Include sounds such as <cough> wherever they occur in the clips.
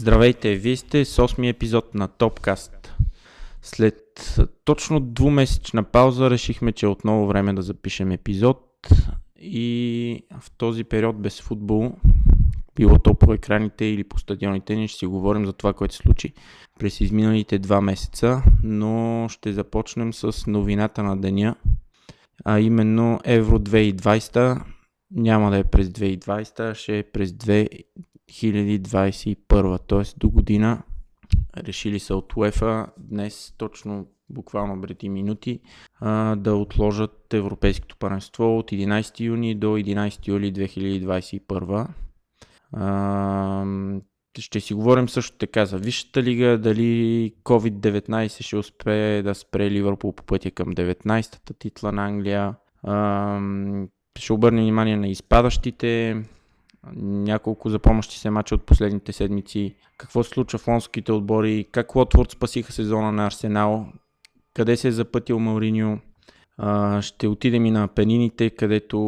Здравейте, вие сте с 8 епизод на Топкаст. След точно двумесечна пауза решихме, че е отново време да запишем епизод и в този период без футбол, било то по екраните или по стадионите, ние ще си говорим за това, което се случи през изминалите два месеца, но ще започнем с новината на деня, а именно Евро 2020 няма да е през 2020, ще е през 2021, т.е. до година решили са от УЕФА днес точно буквално преди минути да отложат Европейското паренство от 11 юни до 11 юли 2021. А, ще си говорим също така за Висшата лига, дали COVID-19 ще успее да спре Ливърпул по пътя към 19-та титла на Англия. Ще обърнем внимание на изпадащите, няколко запомнящи се мача от последните седмици, какво се случва в лонските отбори, как Лотворд спасиха сезона на Арсенал, къде се е запътил Мауриньо. Ще отидем и на Пенините, където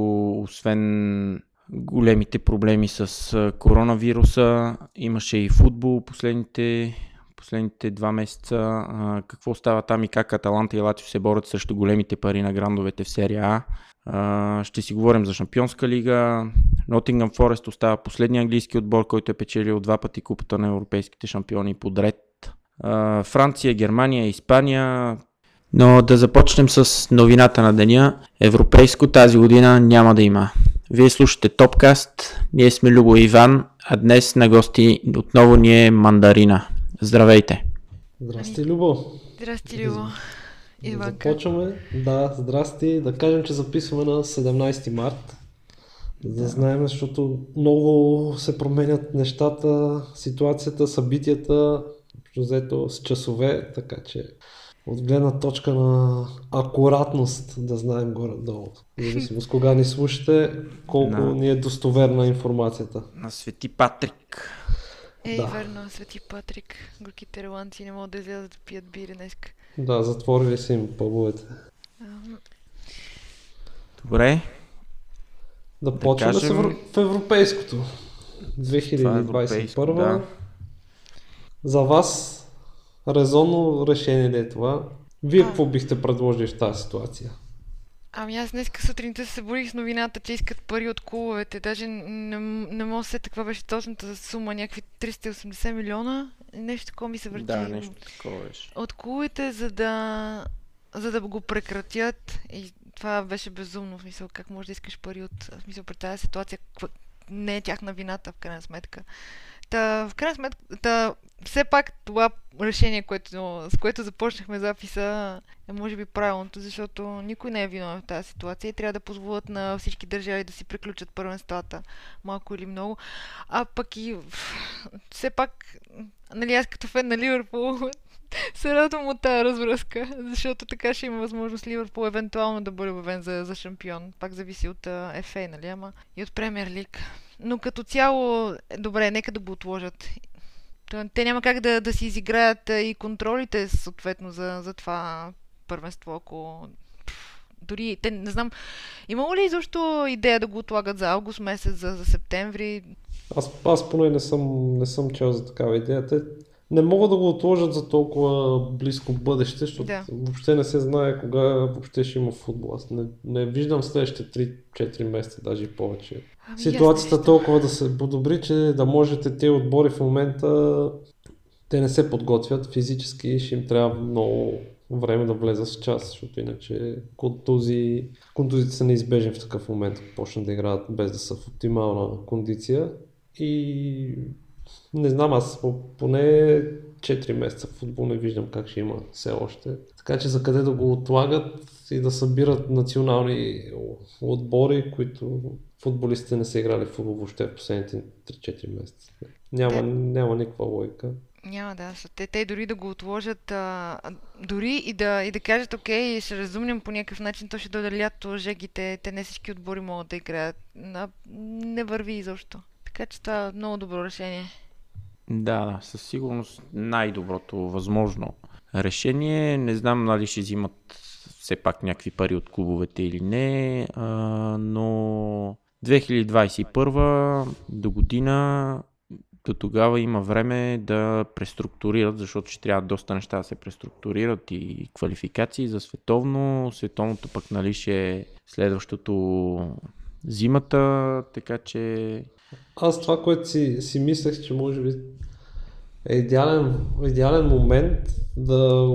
освен големите проблеми с коронавируса, имаше и футбол последните, последните два месеца. Какво става там и как Аталанта и Лацио се борят срещу големите пари на грандовете в серия А. Ще си говорим за Шампионска лига. Нотингъм Форест остава последния английски отбор, който е печелил два пъти купата на европейските шампиони подред. Франция, Германия, Испания. Но да започнем с новината на деня. Европейско тази година няма да има. Вие слушате Топкаст, ние сме Любо Иван, а днес на гости отново ни е Мандарина. Здравейте! Здрасти, Любо! Здрасти, Любо! Иванка. Започваме. Да, здрасти. Да кажем, че записваме на 17 март. Да, да знаем, защото много се променят нещата, ситуацията, събитията, взето с часове, така че от гледна точка на акуратност да знаем горе-долу. Зависимо с кога ни слушате, колко на... ни е достоверна информацията. На Свети Патрик. Ей, да. верно, Свети Патрик. Горките ирландци не могат да излязат да пият бири днес. Да, затворили си им пъбовете. Добре. Да, почваме кажем... в европейското. 2021. Е да. За вас резонно решение ли е това? Вие какво бихте предложили в тази ситуация? Ами аз днес сутринта се събудих с новината, че искат пари от клубовете. Даже не, не мога да се каква беше точната сума, някакви 380 милиона. Нещо такова ми се върти. Да, нещо такова беше. От клубовете, за да, за да го прекратят. И това беше безумно. В смисъл, как можеш да искаш пари от... В смисъл, при тази ситуация не е тяхна вината, в крайна сметка. Та, в крайна сметка, та, все пак това решение, което, с което започнахме записа, е може би правилното, защото никой не е виновен в тази ситуация и трябва да позволят на всички държави да си приключат първенствата, малко или много. А пък и все пак, нали аз като фен на Ливърпул, <laughs> се радвам от тази развръзка, защото така ще има възможност Ливърпул евентуално да бъде обявен за, за шампион. Пак зависи от FA, нали, ама и от Премьер Лиг. Но като цяло, добре, нека да го отложат. Те няма как да, да си изиграят и контролите съответно за, за това първенство, ако дори, те не знам, имало ли изобщо идея да го отлагат за август месец, за, за септември? Аз, аз поне не съм, не съм чел за такава идея. Те не могат да го отложат за толкова близко бъдеще, защото да. въобще не се знае кога въобще ще има футбол. Аз не, не виждам следващите 3-4 месеца, даже и повече. Ами, Ситуацията толкова да се подобри, че да можете тези отбори в момента те не се подготвят физически, ще им трябва много време да влезат в час, защото иначе контузии, контузиите са неизбежни в такъв момент, ако почнат да играят без да са в оптимална кондиция. И не знам, аз поне 4 месеца в футбол не виждам как ще има все още. Така че за къде да го отлагат и да събират национални отбори, които футболистите не са играли в футбол въобще в последните 3-4 месеца. Няма, няма никаква логика. Няма да, те, те дори да го отложат, а, дори и да, и да кажат, окей, ще разумнем по някакъв начин, то ще дойде лято, жегите, те не всички отбори могат да играят. А, не върви изобщо. Така че това е много добро решение. Да, да, със сигурност най-доброто възможно решение. Не знам нали ще взимат все пак някакви пари от клубовете или не, а, но 2021 до година до тогава има време да преструктурират, защото ще трябва доста неща да се преструктурират и квалификации за световно. Световното пък нали ще е следващото зимата, така че... Аз това, което си, си мислех, че може би е идеален, идеален момент да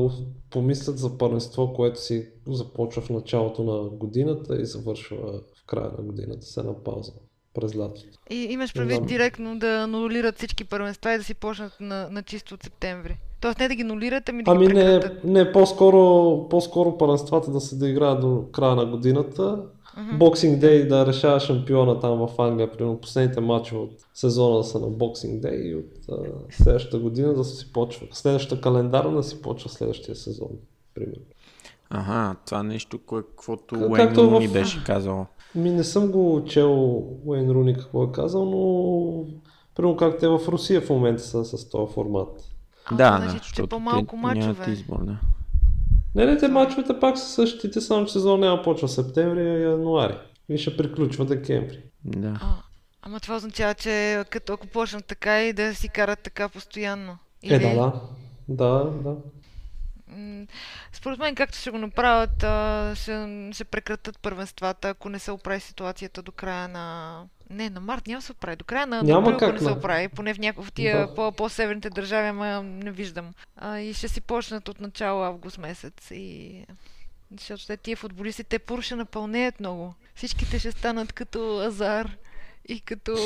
помислят за първенство, което си започва в началото на годината и завършва края на годината, се на пауза през лятото. И имаш предвид директно да анулират всички първенства и да си почнат на, на чисто от септември. Тоест не да ги нулират, ами да ами ги не, не по-скоро, по-скоро първенствата да се доиграят до края на годината. Боксинг uh-huh. Дей да решава шампиона там в Англия, примерно последните матчове от сезона да са на Боксинг Дей и от а, следващата година да си почва, следващата календарна да си почва следващия сезон, примерно. Ага, това нещо, кое, каквото Уейн Руни в... беше казал. Ми не съм го чел Уейн Руни какво е казал, но примерно как те в Русия в момента са с този формат. А, да, значи, да, защото по-малко мачове. избор, да. Не, не, те мачовете пак са същите, само че сезон няма почва септември, а януари. И ще приключва декември. Да. А, ама това означава, че като ако почнат така и да си карат така постоянно. Или... Е, да, да. Да, да. Според мен, както ще го направят, ще, ще прекратят първенствата, ако не се оправи ситуацията до края на... Не, на март няма се оправи. До края на няма април, как, не се оправи. Поне в някои в тия да. по- по-северните държави, ама не виждам. А, и ще си почнат от начало август месец. И... Защото те тия футболисти, те първо ще напълнеят много. Всичките ще станат като Азар и като... <laughs>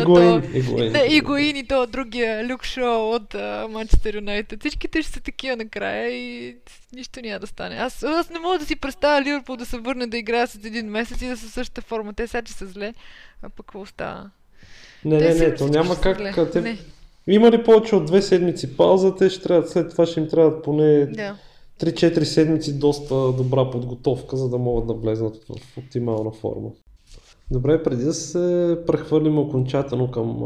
Игуин. Игуин и то другия Люк Шоу от Манчестър Юнайтед. Всичките ще са такива накрая и нищо няма да стане. Аз, аз не мога да си представя Ливърпул да се върне да играе след един месец и да са същата форма. Те сега, че са зле, а пък какво става? Не, не, не, то няма как. Те... Не. Има ли повече от две седмици пауза, те ще трябва, след това ще им трябва поне да. 3-4 седмици доста добра подготовка, за да могат да влезнат в оптимална форма. Добре, преди да се прехвърлим окончателно към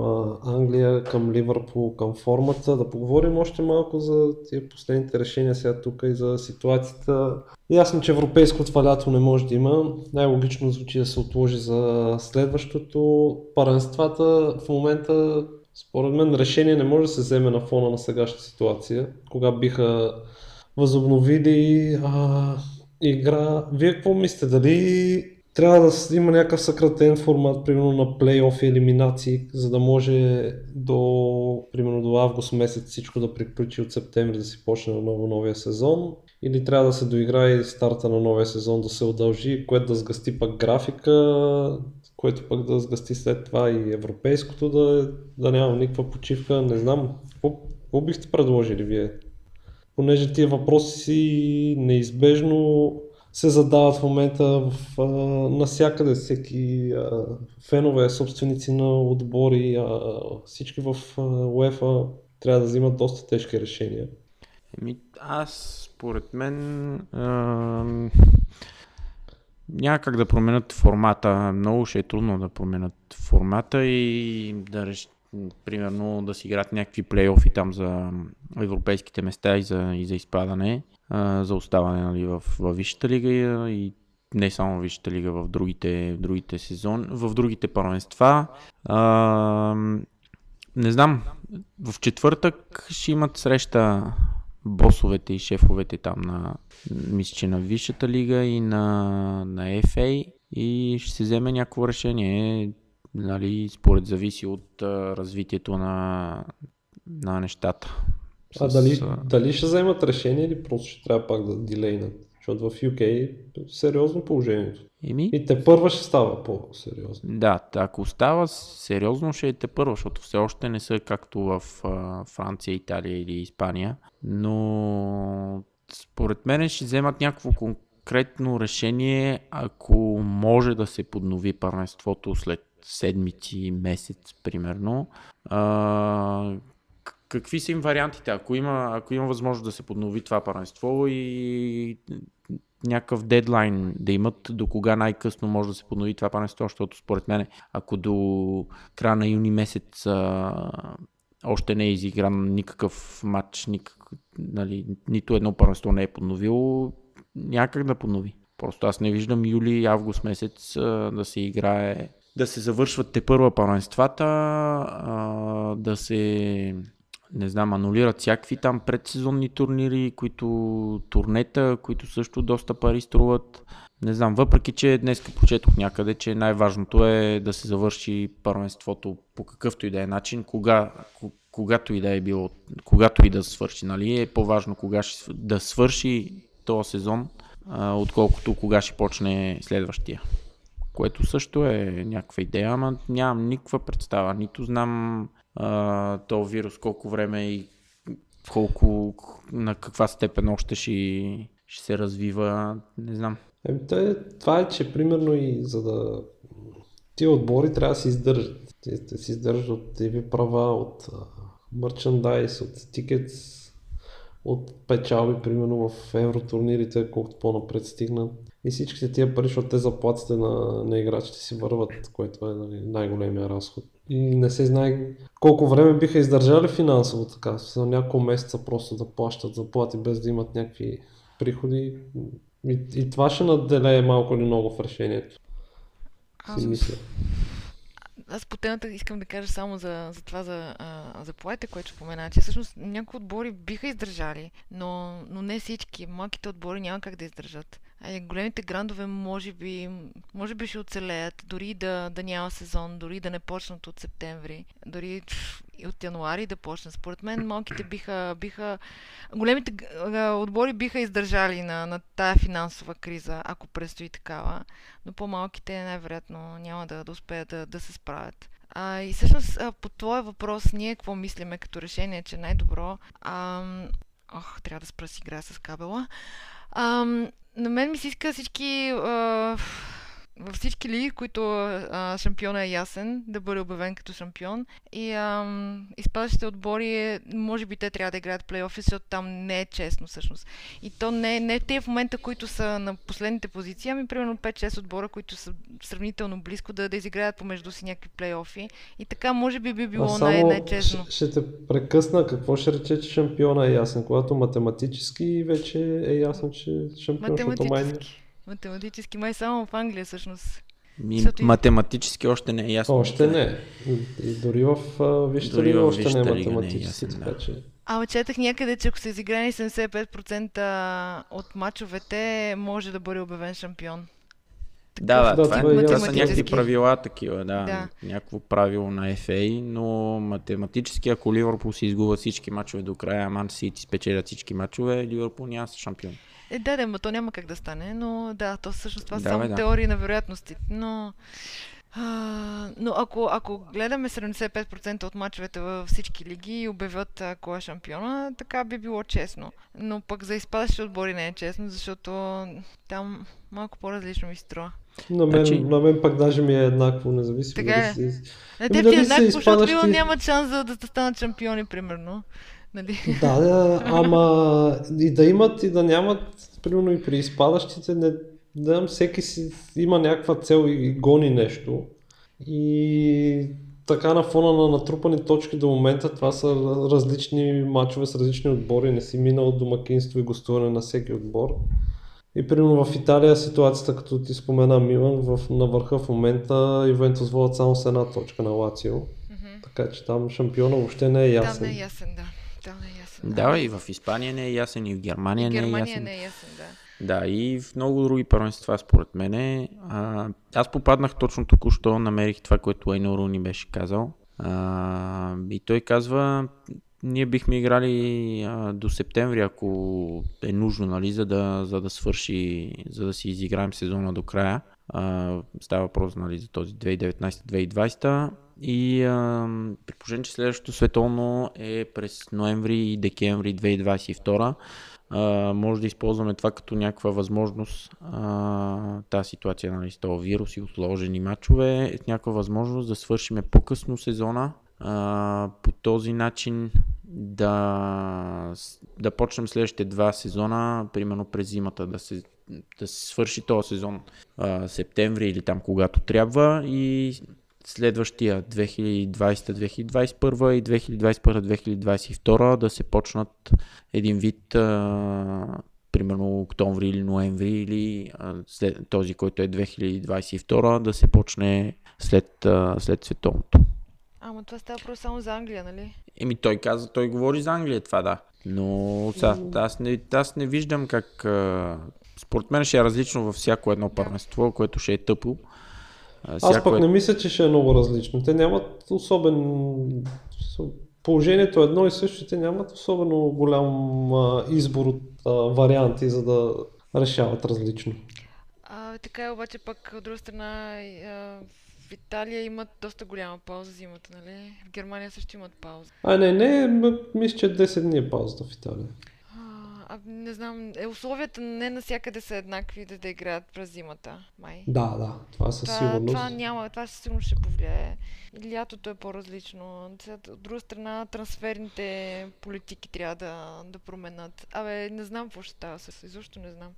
Англия, към Ливърпул, към формата, да поговорим още малко за тия последните решения сега тук и за ситуацията. Ясно, че европейско това лято не може да има. Най-логично звучи да се отложи за следващото. Паренствата в момента, според мен, решение не може да се вземе на фона на сегашната ситуация, кога биха възобновили а, игра. Вие какво мислите? Дали трябва да има някакъв съкратен формат, примерно на плейоф и елиминации, за да може до, примерно до август месец всичко да приключи от септември да си почне на ново новия сезон. Или трябва да се доиграе старта на новия сезон да се удължи, което да сгъсти пък графика, което пък да сгъсти след това и европейското да, да няма никаква почивка. Не знам, какво, какво бихте предложили вие? Понеже тия въпроси си неизбежно се задават в момента в, а, насякъде всеки а, фенове, собственици на отбори, а, всички в а, УЕФА трябва да взимат доста тежки решения. Еми, аз, според мен, а, няма как да променят формата. Много ще е трудно да променят формата и да реш... примерно да си играят някакви плейофи там за европейските места и за, и за изпадане за оставане нали, в, в Висшата лига и не само в Висшата лига, в другите, в другите сезон, в другите първенства. А, не знам, в четвъртък ще имат среща босовете и шефовете там на, мисля, че на Висшата лига и на, на FA и ще се вземе някакво решение, нали, според зависи от развитието на, на нещата. А с... дали, дали ще вземат решение или просто ще трябва пак да дилейнат? Защото в UK е сериозно положението. Еми? И те първа ще става по-сериозно. Да, ако става сериозно ще е те първа, защото все още не са както в а, Франция, Италия или Испания. Но според мен ще вземат някакво конкретно решение, ако може да се поднови първенството след седмици, месец, примерно. А, какви са им вариантите, ако има, ако има възможност да се поднови това първенство и някакъв дедлайн да имат до кога най-късно може да се поднови това първенство, защото според мен, ако до края на юни месец а, още не е изигран никакъв матч, никак, нали, нито едно първенство не е подновило, някак да поднови. Просто аз не виждам юли и август месец а, да се играе да се завършват те първа първенствата, а, да се не знам, анулират всякакви там предсезонни турнири, които турнета, които също доста пари струват. Не знам, въпреки че днес прочетох някъде, че най-важното е да се завърши първенството по какъвто и да е начин, кога, когато и да е било, когато и да свърши, нали, е по-важно кога ще да свърши този сезон, отколкото кога ще почне следващия. Което също е някаква идея, ама нямам никаква представа. Нито знам този вирус колко време и колко, на каква степен още ще, ще се развива, не знам. Еми, това е, че примерно и за да тия отбори трябва да се издържат. Те се издържат от TV права, от мерчендайз, от тикетс, от печалби, примерно в евротурнирите, колкото по-напред стигнат. И всичките тия пари, защото те заплатите на, на играчите си върват, което е нали, най-големия разход. И не се знае колко време биха издържали финансово така, за няколко месеца просто да плащат заплати без да имат някакви приходи. И, и това ще наделее малко или много в решението. Аз... Си мисля. Аз по темата искам да кажа само за, за това за, а, за поете, което спомена, че всъщност някои отбори биха издържали, но, но не всички. Малките отбори няма как да издържат. А големите грандове може би, може би ще оцелеят, дори да, да няма сезон, дори да не почнат от септември, дори и от януари да почнат. Според мен малките биха, биха големите отбори биха издържали на, на тая финансова криза, ако предстои такава, но по-малките най-вероятно няма да, да успеят да, да се справят. А, и всъщност по твоя въпрос ние какво мислиме като решение, че най-добро... Ам... Ох, трябва да спра си игра с кабела. Ам, на мен ми се иска всички а, във всички лиги, които а, шампиона е ясен, да бъде обявен като шампион. И а, изпадащите отбори, може би те трябва да играят плейофи, защото там не е честно всъщност. И то не, не те в момента, които са на последните позиции, ами примерно 5-6 отбора, които са сравнително близко да, да изиграят помежду си някакви плейофи. И така може би би било най- най-честно. Ще, ще те прекъсна. Какво ще рече, че шампиона е ясен? Когато математически вече е ясно, че шампион, защото май Математически май само в Англия всъщност. Ми, математически още не е ясно. Още не. И дори в Вижте ли още не е математически. Не е ясен, така, да. че... Ама четах някъде, че ако са изиграни 75% от мачовете, може да бъде обявен шампион. Да, да, това, това, е, това са някакви правила такива, да. да. Някакво правило на FA, но математически, ако Ливърпул си изгубва всички мачове до края, Ман Сити спечелят всички мачове, Ливърпул няма шампион. Е, да, да, но то няма как да стане, но да, то всъщност това са да, само да. теории на вероятности. Но, а, но ако, ако гледаме 75% от мачовете във всички лиги и обявят а, кой е шампиона, така би било честно. Но пък за изпадащи отбори не е честно, защото там малко по-различно ми струва. На мен, значи... на мен пък даже ми е еднакво, независимо. Така е. Си... На теб ти е еднакво, изпадащи... защото няма шанс да, да станат шампиони, примерно. Нали? Да, да, ама и да имат и да нямат, примерно и при изпадащите, не, да, всеки си има някаква цел и гони нещо. И така на фона на натрупани точки до момента, това са различни матчове с различни отбори, не си минал домакинство и гостуване на всеки отбор. И примерно в Италия ситуацията, като ти спомена Милан, в, на върха в момента Ивентус водят само с една точка на Лацио. Mm-hmm. Така че там шампиона въобще не е ясен. Там не е ясен, да. Там не е ясен. Да, да и в Испания не е ясен, и в Германия, и не е ясен. не е ясен, да. Да, и в много други първенства, според мен. А, аз попаднах точно току-що, намерих това, което Ейно Руни беше казал. А, и той казва, ние бихме играли а, до септември, ако е нужно, нали, за да, за да свърши, за да си изиграем сезона до края. А, става въпрос нали, за този 2019-2020. И при положение, че следващото световно е през ноември и декември 2022, а, може да използваме това като някаква възможност, тази ситуация нали, с този вирус и отложени матчове, е някаква възможност да свършиме по-късно сезона, а, по този начин да, да почнем следващите два сезона, примерно през зимата, да се, да се свърши този сезон а, септември или там когато трябва и следващия 2020-2021 и 2021-2022 да се почнат един вид а, примерно октомври или ноември или а, след, този, който е 2022, да се почне след, а, след световното. Ама това става просто само за Англия, нали? Еми той каза, той говори за Англия, това да. Но сега, аз не, аз не виждам как... А, според мен ще е различно във всяко едно първенство, което ще е тъпо. Аз пък е... не мисля, че ще е много различно. Те нямат особен... Положението е едно и също, те нямат особено голям а, избор от а, варианти, за да решават различно. А, така е, обаче пък от друга страна а, в Италия имат доста голяма пауза зимата, нали? В Германия също имат пауза. А, не, не, мисля, че 10 дни е паузата в Италия. А, не знам, е, условията не навсякъде са еднакви да, да играят през зимата, май. Да, да, това със сигурност. Това няма, това със сигурност ще повлияе. Лятото е по-различно. От друга страна, трансферните политики трябва да, да променят. Абе, не знам какво ще става с изобщо не знам.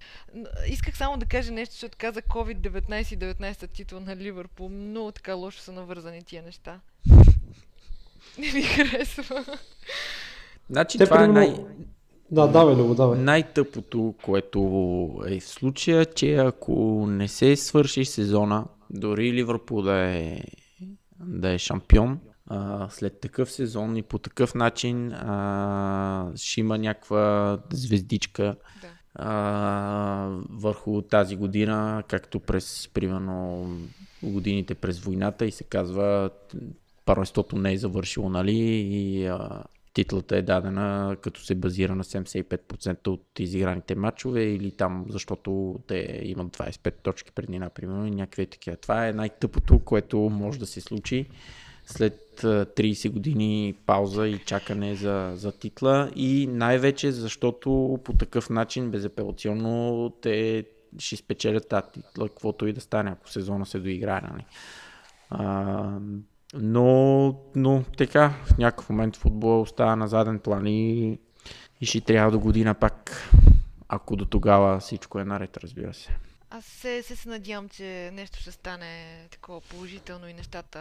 Исках само да кажа нещо, защото каза COVID-19 и 19 титул на Ливърпул. Много така лошо са навързани тия неща. <laughs> Не ми харесва. Значи Те, това примерно... е най... Да, давай, Любо, давай. Най-тъпото, което е в случая, че ако не се свърши сезона, дори Ливърпул да е, да е шампион, а, след такъв сезон и по такъв начин а, ще има някаква звездичка да. а, върху тази година, както през, примерно, годините през войната и се казва първенството не е завършило, нали? И а, титлата е дадена като се базира на 75% от изиграните матчове или там, защото те имат 25 точки преди, например, и някакви такива. Това е най-тъпото, което може да се случи след 30 години пауза и чакане за, за титла и най-вече защото по такъв начин безапелационно те ще спечелят тази титла, каквото и да стане, ако сезона се доиграе. Нали. А, но, но така, в някакъв момент футбол остава на заден план и, и ще трябва до година пак, ако до тогава всичко е наред, разбира се. Аз се, се, се надявам, че нещо ще стане такова положително и нещата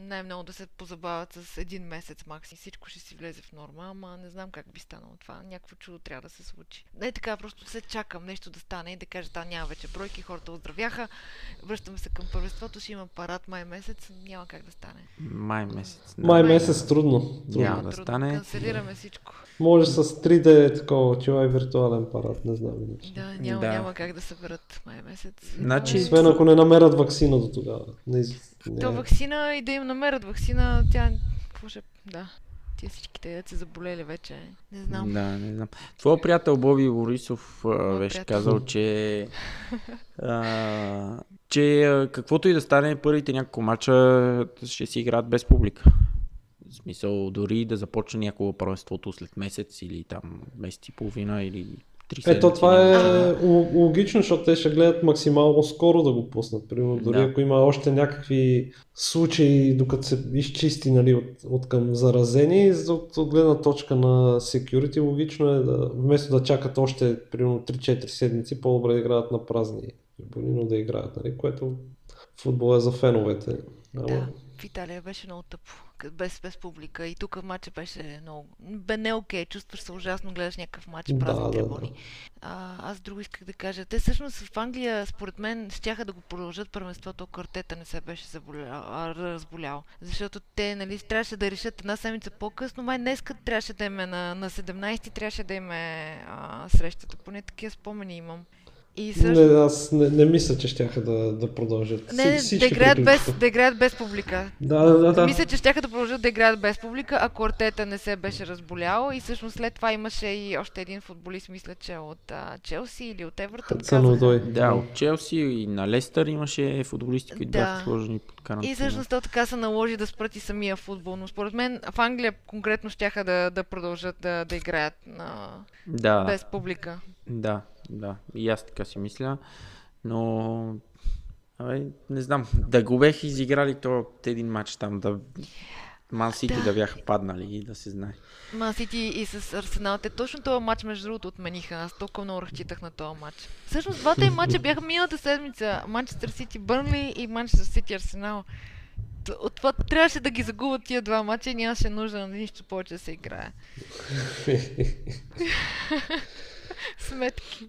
най-много да се позабавят с един месец максимум. Всичко ще си влезе в норма, ама не знам как би станало това. Някакво чудо трябва да се случи. Не така, просто се чакам нещо да стане и да кажа, да, няма вече бройки, хората оздравяха, връщаме се към първенството, ще има парад май месец, няма как да стане. Май месец. Да. Май месец трудно. трудно. Няма да стане. Канцелираме всичко. Може с 3D такова, че е виртуален парад, не знам. Да, няма, да. няма как да съберат май месец. Значи... Освен ако не намерят вакцина до тогава. Не, не. То вакцина и да им намерят вакцина, тя... Ще... Да. Тия всичките деца са заболели вече. Не знам. Да, не знам. Твоя приятел Боби Борисов а, беше приятел. казал, че а, че каквото и да стане, първите няколко мача ще си играят без публика. В смисъл, дори да започне някога първенството след месец или там месец и половина или ето това е логично, защото те ще гледат максимално скоро да го пуснат. Примерно, дори да. ако има още някакви случаи, докато се изчисти нали, от, от към заразени, от, от гледна точка на security, логично е да вместо да чакат още примерно 3-4 седмици, по-добре да играят на празни но да играят, нали, което футбол е за феновете. Да, в Италия беше много тъпо без, без публика. И тук матча беше много... Бе не окей, чувстваш се ужасно, гледаш някакъв матч, празни да, трибуни. Да, да. А, аз друго исках да кажа. Те всъщност в Англия, според мен, щяха да го продължат първенството, картета не се беше заболял, а, разболял. Защото те, нали, трябваше да решат една седмица по-късно. Май днес трябваше да им е на, на 17 трябваше да им е а, срещата. Поне такива спомени имам. И също... Не, аз не, не мисля, че ще да, да продължат. Не, не да, играят без, да играят без публика. Да, да, да. Мисля, че ще да продължат да играят без публика, ако Артета не се беше разболял. И всъщност след това имаше и още един футболист, мисля, че от а, Челси или от Евертън. Да, от Челси и на Лестър имаше футболисти, които да. бяха сложени под карантина. И всъщност то така се наложи да спрати самия футбол. Но според мен в Англия конкретно ще да, да продължат да, да играят на... да. без публика. Да, да, и аз така си мисля, но абе, не знам, да го бех изиграли то един матч там, да Ман Сити да. да бяха паднали и да се знае. Ман Сити и с Арсенал. Те точно този матч, между другото, отмениха. Аз толкова много разчитах на този матч. Всъщност, двата им матча бяха миналата седмица. Манчестър Сити Бърнли и Манчестър Сити Арсенал. От това трябваше да ги загубят тия два матча и нямаше нужда на нищо повече да се играе. <laughs> Сметки.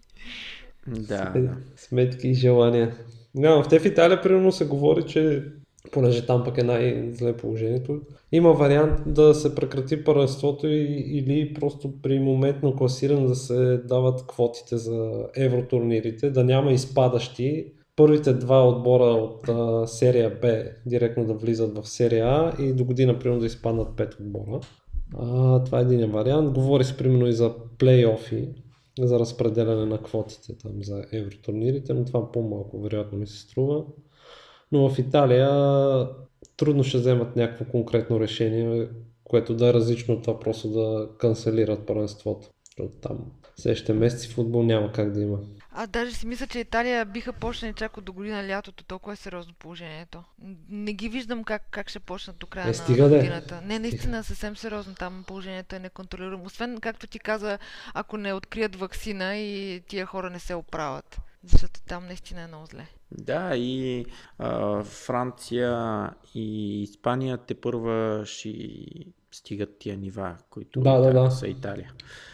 Да, да. Сметки и желания. Няма, в те в Италия примерно се говори, че понеже там пък е най-зле положението, има вариант да се прекрати първенството и, или просто при моментно класиране да се дават квотите за евротурнирите, да няма изпадащи. Първите два отбора от а, серия Б директно да влизат в серия А и до година примерно да изпаднат пет отбора. А, това е един вариант. Говори се примерно и за плейофи, за разпределяне на квотите там за евротурнирите, но това по-малко вероятно ми се струва. Но в Италия трудно ще вземат някакво конкретно решение, което да е различно от това просто да канцелират първенството. Защото там следващите месеци футбол няма как да има. А даже си мисля, че Италия биха почнали чак от до година лятото, толкова е сериозно положението. Не ги виждам как, как ще почнат до края Е, на стига де. годината. Не, наистина съвсем сериозно там положението е неконтролируемо. Освен, както ти каза, ако не открият вакцина и тия хора не се оправят. Защото там наистина е много зле. Да, и а, Франция и Испания те първа ще стигат тия нива, които Да, да, да. са Италия.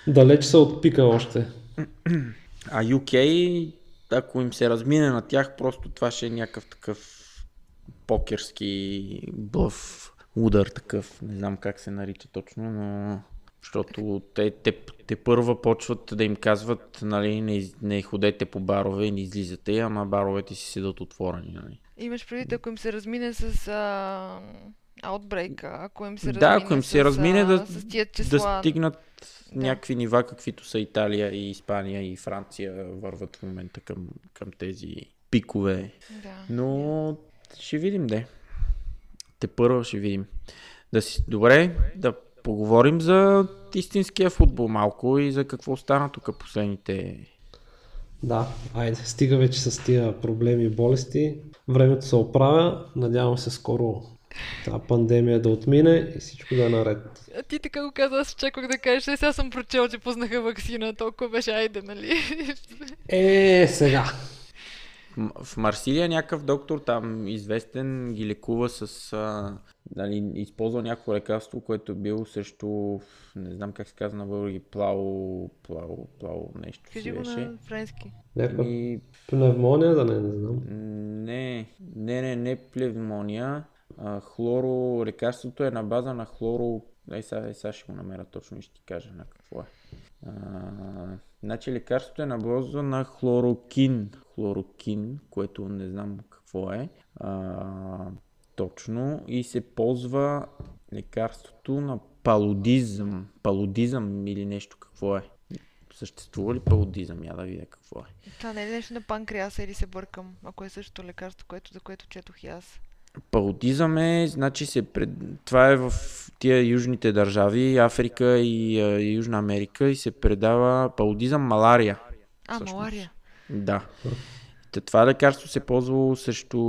Далеч са от пика още. <clears throat> А UK, ако им се размине на тях, просто това ще е някакъв такъв покерски блъв, удар такъв, не знам как се нарича точно, но защото те, те, те първа почват да им казват, нали, не, не ходете по барове и не излизате, ама баровете си седат отворени, нали. Имаш предвид, ако им се размине с а, Outbreak, ако им се Да, размине ако им се с, размине да- с тия числа. да стигнат Да. някакви нива, каквито са Италия и Испания и Франция върват в момента към, към тези пикове. Да. Но ще видим, де. Те първо ще видим. Да си, добре, да поговорим за истинския футбол малко и за какво стана тук последните... Да, айде, стига вече с тия проблеми и болести. Времето се оправя, надявам се скоро тази пандемия да отмине и всичко да е наред. А ти така го каза, аз чаках да кажеш, е, сега съм прочел, че пуснаха вакцина, толкова беше, айде, нали? Е, сега. В Марсилия някакъв доктор там известен ги лекува с... А, нали, използва някакво лекарство, което е било срещу... Не знам как се казва на български. Плао... Плао... Плао... Нещо си Кажи го беше. на френски. Някаква И пневмония, да не, не знам. Не, не, не, не плевмония. Хлоро, лекарството е на база на хлоро... Ей, сега, сега ще го намеря точно и ще ти кажа на какво е. А, значи лекарството е на база на хлорокин. Хлорокин, което не знам какво е. А, точно. И се ползва лекарството на палудизъм. Палудизъм или нещо какво е. Съществува ли палудизъм? Я да видя какво е. Това не е нещо на панкреаса или се бъркам, ако е същото лекарство, което, за което четох и аз. Палудизъм е, значи се пред... това е в тия южните държави, Африка и а, Южна Америка и се предава палудизъм малария. А, Всъщност. малария. Да. Това лекарство се ползва срещу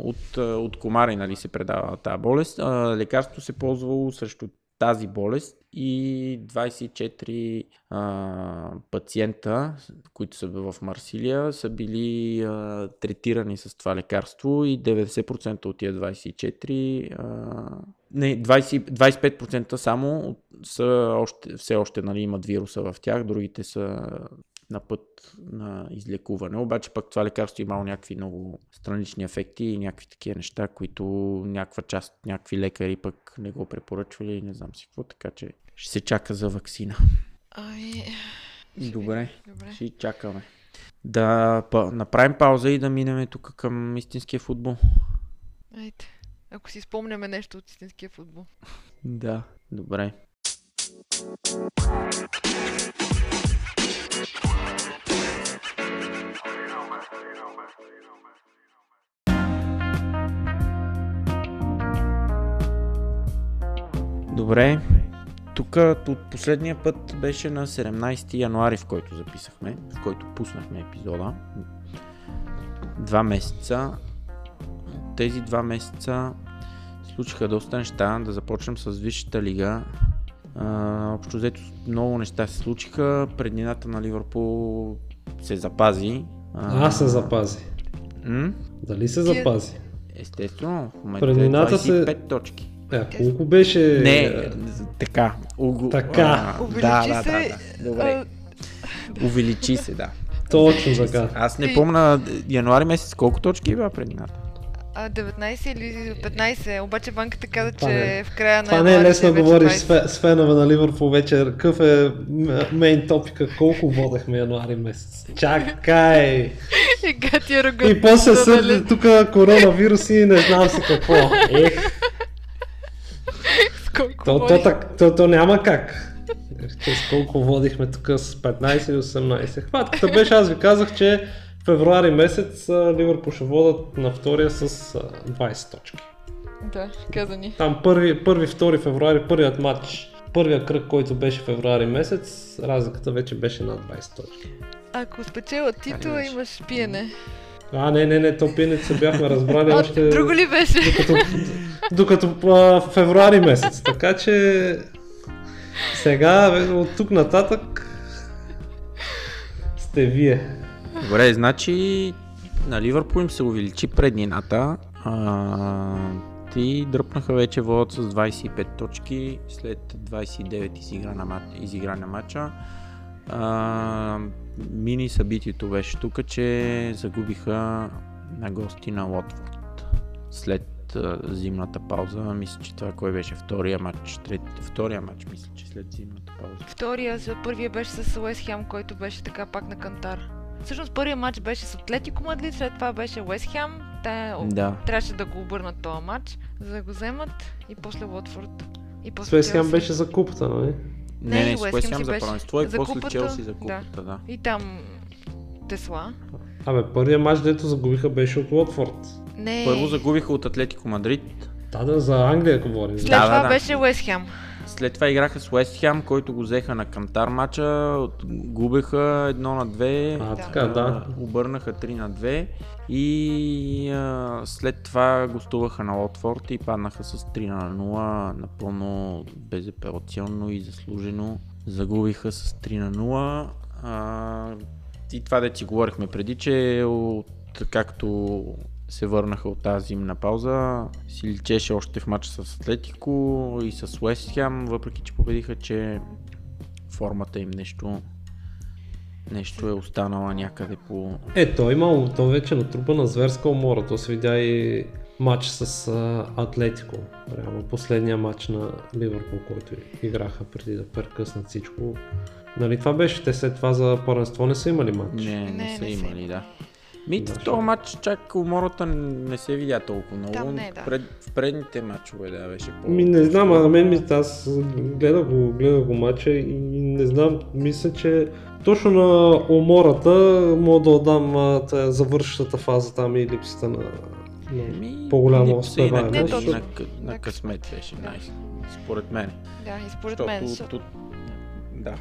от, от комари, нали, се предава тази болест. А, лекарство се ползвало срещу тази болест и 24 а, пациента, които са в Марсилия, са били а, третирани с това лекарство и 90% от тия 24, а, не, 20, 25% само са още, все още нали, имат вируса в тях, другите са на път на излекуване. Обаче пък това лекарство имало някакви много странични ефекти и някакви такива неща, които някаква част, някакви лекари пък не го препоръчвали и не знам си какво, така че ще се чака за вакцина. Ами, Добре, добре. ще чакаме. Да па, направим пауза и да минем тук към истинския футбол. Айде. Ако си спомняме нещо от истинския футбол. Да, добре. Добре, тук от последния път беше на 17 януари, в който записахме, в който пуснахме епизода. Два месеца. Тези два месеца случиха доста неща. Да започнем с Висшата лига. А, общо взето много неща се случиха. Преднината на Ливърпул се запази. А, се запази. М? Дали се запази? Естествено, в момента е Преднината се- 25 точки. Е, колко беше... Не, е, така. Уго... Така. А, да, да, се, да, да. Добре. <laughs> Увеличи се, да. Точно така. Аз не помня януари месец колко точки била предината. А, 19 или 15, обаче банката каза, Това че не- в края на Това не е лесно да е говориш 20. с, фе- с фенове на Ливърпул вече. Какъв е мейн топика? Колко водехме януари месец? Чакай! <laughs> И после да, съд нали? тук коронавирус и не знам си какво. Ех, колко то, то, так, то, то няма как. С колко водихме тук с 15 и 18. Хватката беше, аз ви казах, че февруари месец Ливърпул ще водят на втория с а, 20 точки. Да, каза ни. Там първи, първи, втори февруари, първият матч, първият кръг, който беше февруари месец, разликата вече беше над 20 точки. Ако спечела титла, беше. имаш пиене. А, не, не, не, то се бяхме разбрали още друго ли беше? докато, докато а, февруари месец. Така че сега от тук нататък сте вие. Добре, значи на Ливърпул им се увеличи преднината. А, ти дръпнаха вече водят с 25 точки след 29 изигра на, мат, изигра на матча. А, мини събитието беше тук, че загубиха на гости на Лотфорд. След а, зимната пауза, мисля, че това кой беше втория матч, трет, втория матч, мисля, че след зимната пауза. Втория, за първия беше с Уест Хем, който беше така пак на кантар. Всъщност първият матч беше с Атлетико Мадрид, след това беше Уест Хем. Те Да. трябваше да го обърнат този матч, за да го вземат и после Уотфорд. И после Суесхем Челси. беше за купата, нали? Не, не, и с за беше. първенство и За после купата, Челси за да. купата, да. И там Тесла. Абе, първият матч, дето загубиха, беше от Уотфорд. Не. Първо загубиха от Атлетико Мадрид, Да, да, за Англия говорим. След Да, да, това да. беше Уест Хем. След това играха с Уест Хем, който го взеха на Кантар матча, от- губеха едно на две, А, Да. така, да. обърнаха 3 на 2 и а, след това гостуваха на Лотфорд и паднаха с 3 на 0, напълно безапелационно и заслужено. Загубиха с 3 на 0. А, и това да си говорихме преди, че от, както се върнаха от тази зимна пауза, си личеше още в матча с Атлетико и с Уест Хем, въпреки че победиха, че формата им нещо нещо е останала някъде по... Е, той има, то вече натрупа на зверска умора. То се видя и матч с а, Атлетико. Реално последния матч на Ливърпул, който играха преди да прекъснат всичко. Нали това беше? Те след това за първенство не са имали матч. Не, не, Не, са не са имали, да. Ми, Да, в този матч чак умората не се видя толкова много. Там не, да. в, пред, в предните матчове да беше по... Ми не знам, а на мен ми, аз гледах го, гледах го матча и не знам, мисля, че точно на умората мога да отдам тая завършващата фаза там и липсата на, на Ми, по-голяма успеваемост. На, на На късмет беше, най- според мен. Да, и според Защото мен. защото- тут- Да.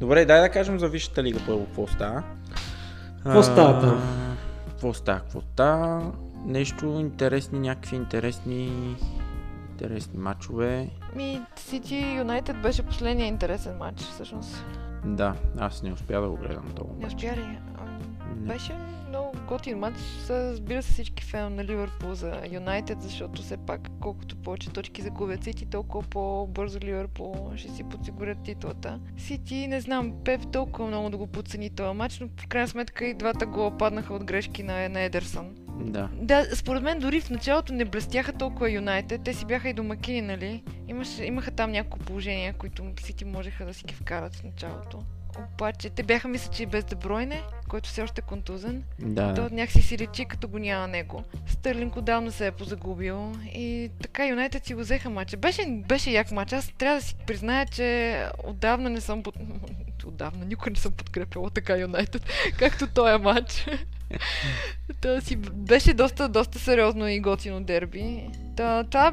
Добре, дай да кажем за Висшата лига първо какво става. Какво става там? Какво става? Какво става? Нещо интересни, някакви интересни интересни матчове. Ми, Сити Юнайтед беше последния интересен матч, всъщност. Да, аз не успя да го гледам този Не успя ли? Ам, Не. Беше много готин матч. Разбира се всички фен на Ливърпул за Юнайтед, защото все пак колкото повече точки загубят Сити, толкова по-бързо Ливърпул ще си подсигурят титлата. Сити, не знам, Пеп толкова много да го подцени този матч, но в крайна сметка и двата гола паднаха от грешки на, на Едерсън. Да. Да, според мен дори в началото не блестяха толкова Юнайтед. Те си бяха и домакини, нали? Имаше, имаха там няколко положения, които Сити можеха да си ги вкарат в началото. Обаче, те бяха, мисля, че и без Дебройне, който все още е контузен. Да, То някакси си речи, като го няма него. Стърлинг отдавна се е позагубил и така Юнайтед си го взеха матча. Беше, беше як матч. Аз трябва да си призная, че отдавна не съм под... <laughs> Отдавна никой не съм подкрепила така Юнайтед, <laughs> както този матч. <laughs> Та си беше доста, доста сериозно и готино дерби. Та, това,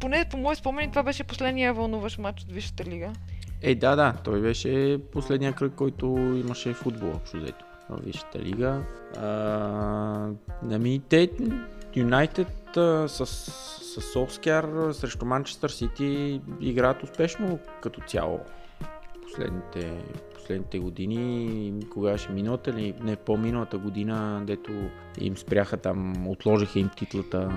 поне по мои спомени, това беше последния вълнуващ матч от Висшата лига. Е, да, да, той беше последния кръг, който имаше футбол, общо взето, в лига. А, ами, те, Юнайтед с, с Солскияр срещу Манчестър Сити играят успешно като цяло. Последните, последните години, кога беше миналата или не по-миналата година, дето им спряха там, отложиха им титлата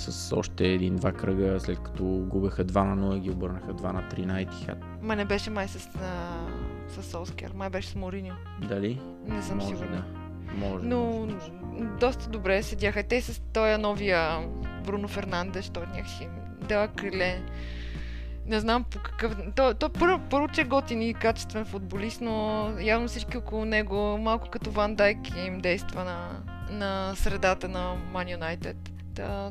с още един-два кръга, след като губеха 2 на 0 и ги обърнаха 2 на 3 на Етихад. Ма не беше май с, а, с Солскер. Май беше с Мориньо. Дали? Не съм Може сигурна. да. Може. Но може, може. доста добре седяха. Те с този новия Бруно Фернандеш, той някакси да криле. Не знам по какъв... Той, той първо, първо, че е готин и качествен футболист, но явно всички около него, малко като Ван Дайк им действа на, на средата на Ман Юнайтед. Да,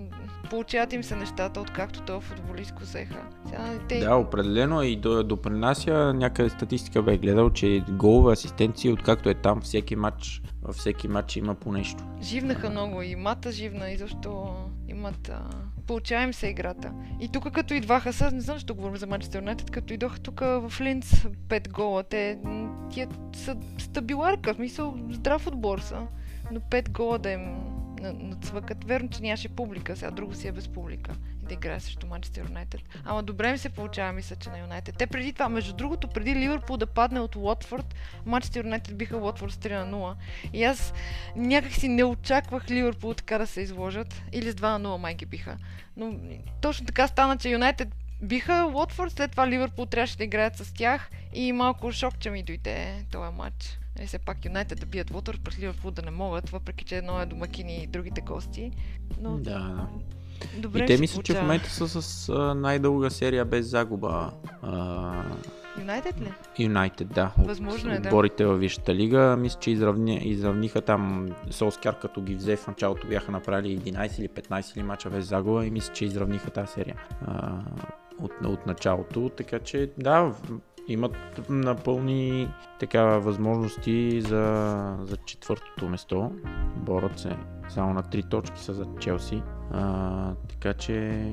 получават им се нещата, откакто този футболист го взеха. Сега, те... Да, определено и до- допринася някъде статистика бе гледал, че голове асистенции, откакто е там всеки матч, във всеки матч има по нещо. Живнаха много и мата живна и защо имат... А... Получава им се играта. И тук като идваха, сега не знам защо говорим за Манчестър Юнайтед, като идоха тук в Линц 5 гола, те тия са стабиларка, в смисъл здрав отбор са, но 5 гола да им нацвъкат. Верно, че нямаше публика, сега друго си е без публика и да играе срещу Манчестър Юнайтед. Ама добре ми се получава, мисля, че на Юнайтед. Те преди това, между другото, преди Ливърпул да падне от Уотфорд, Манчестър Юнайтед биха Уотфорд с 3 на 0. И аз някак си не очаквах Ливърпул така да се изложат. Или с 2 на 0 май ги биха. Но точно така стана, че Юнайтед биха Уотфорд, след това Ливърпул трябваше да играят с тях и малко шок, че ми дойде този матч. Нали, все пак Юнайтед да бият Уотфорд, през Ливърпул да не могат, въпреки че едно е домакини и другите гости. Но Да, добре и те мисля, че в момента са с а, най-дълга серия без загуба. Юнайтед ли? Юнайтед, да. От Възможно е, да. Отборите във Висшата лига. Мисля, че изравни, изравниха там Солскяр, като ги взе в началото бяха направили 11 или 15 или мача без загуба и мисля, че изравниха тази серия а, от, от началото. Така че да, имат напълни така възможности за, за четвъртото место. Борят се само на 3 точки са за Челси. А, така че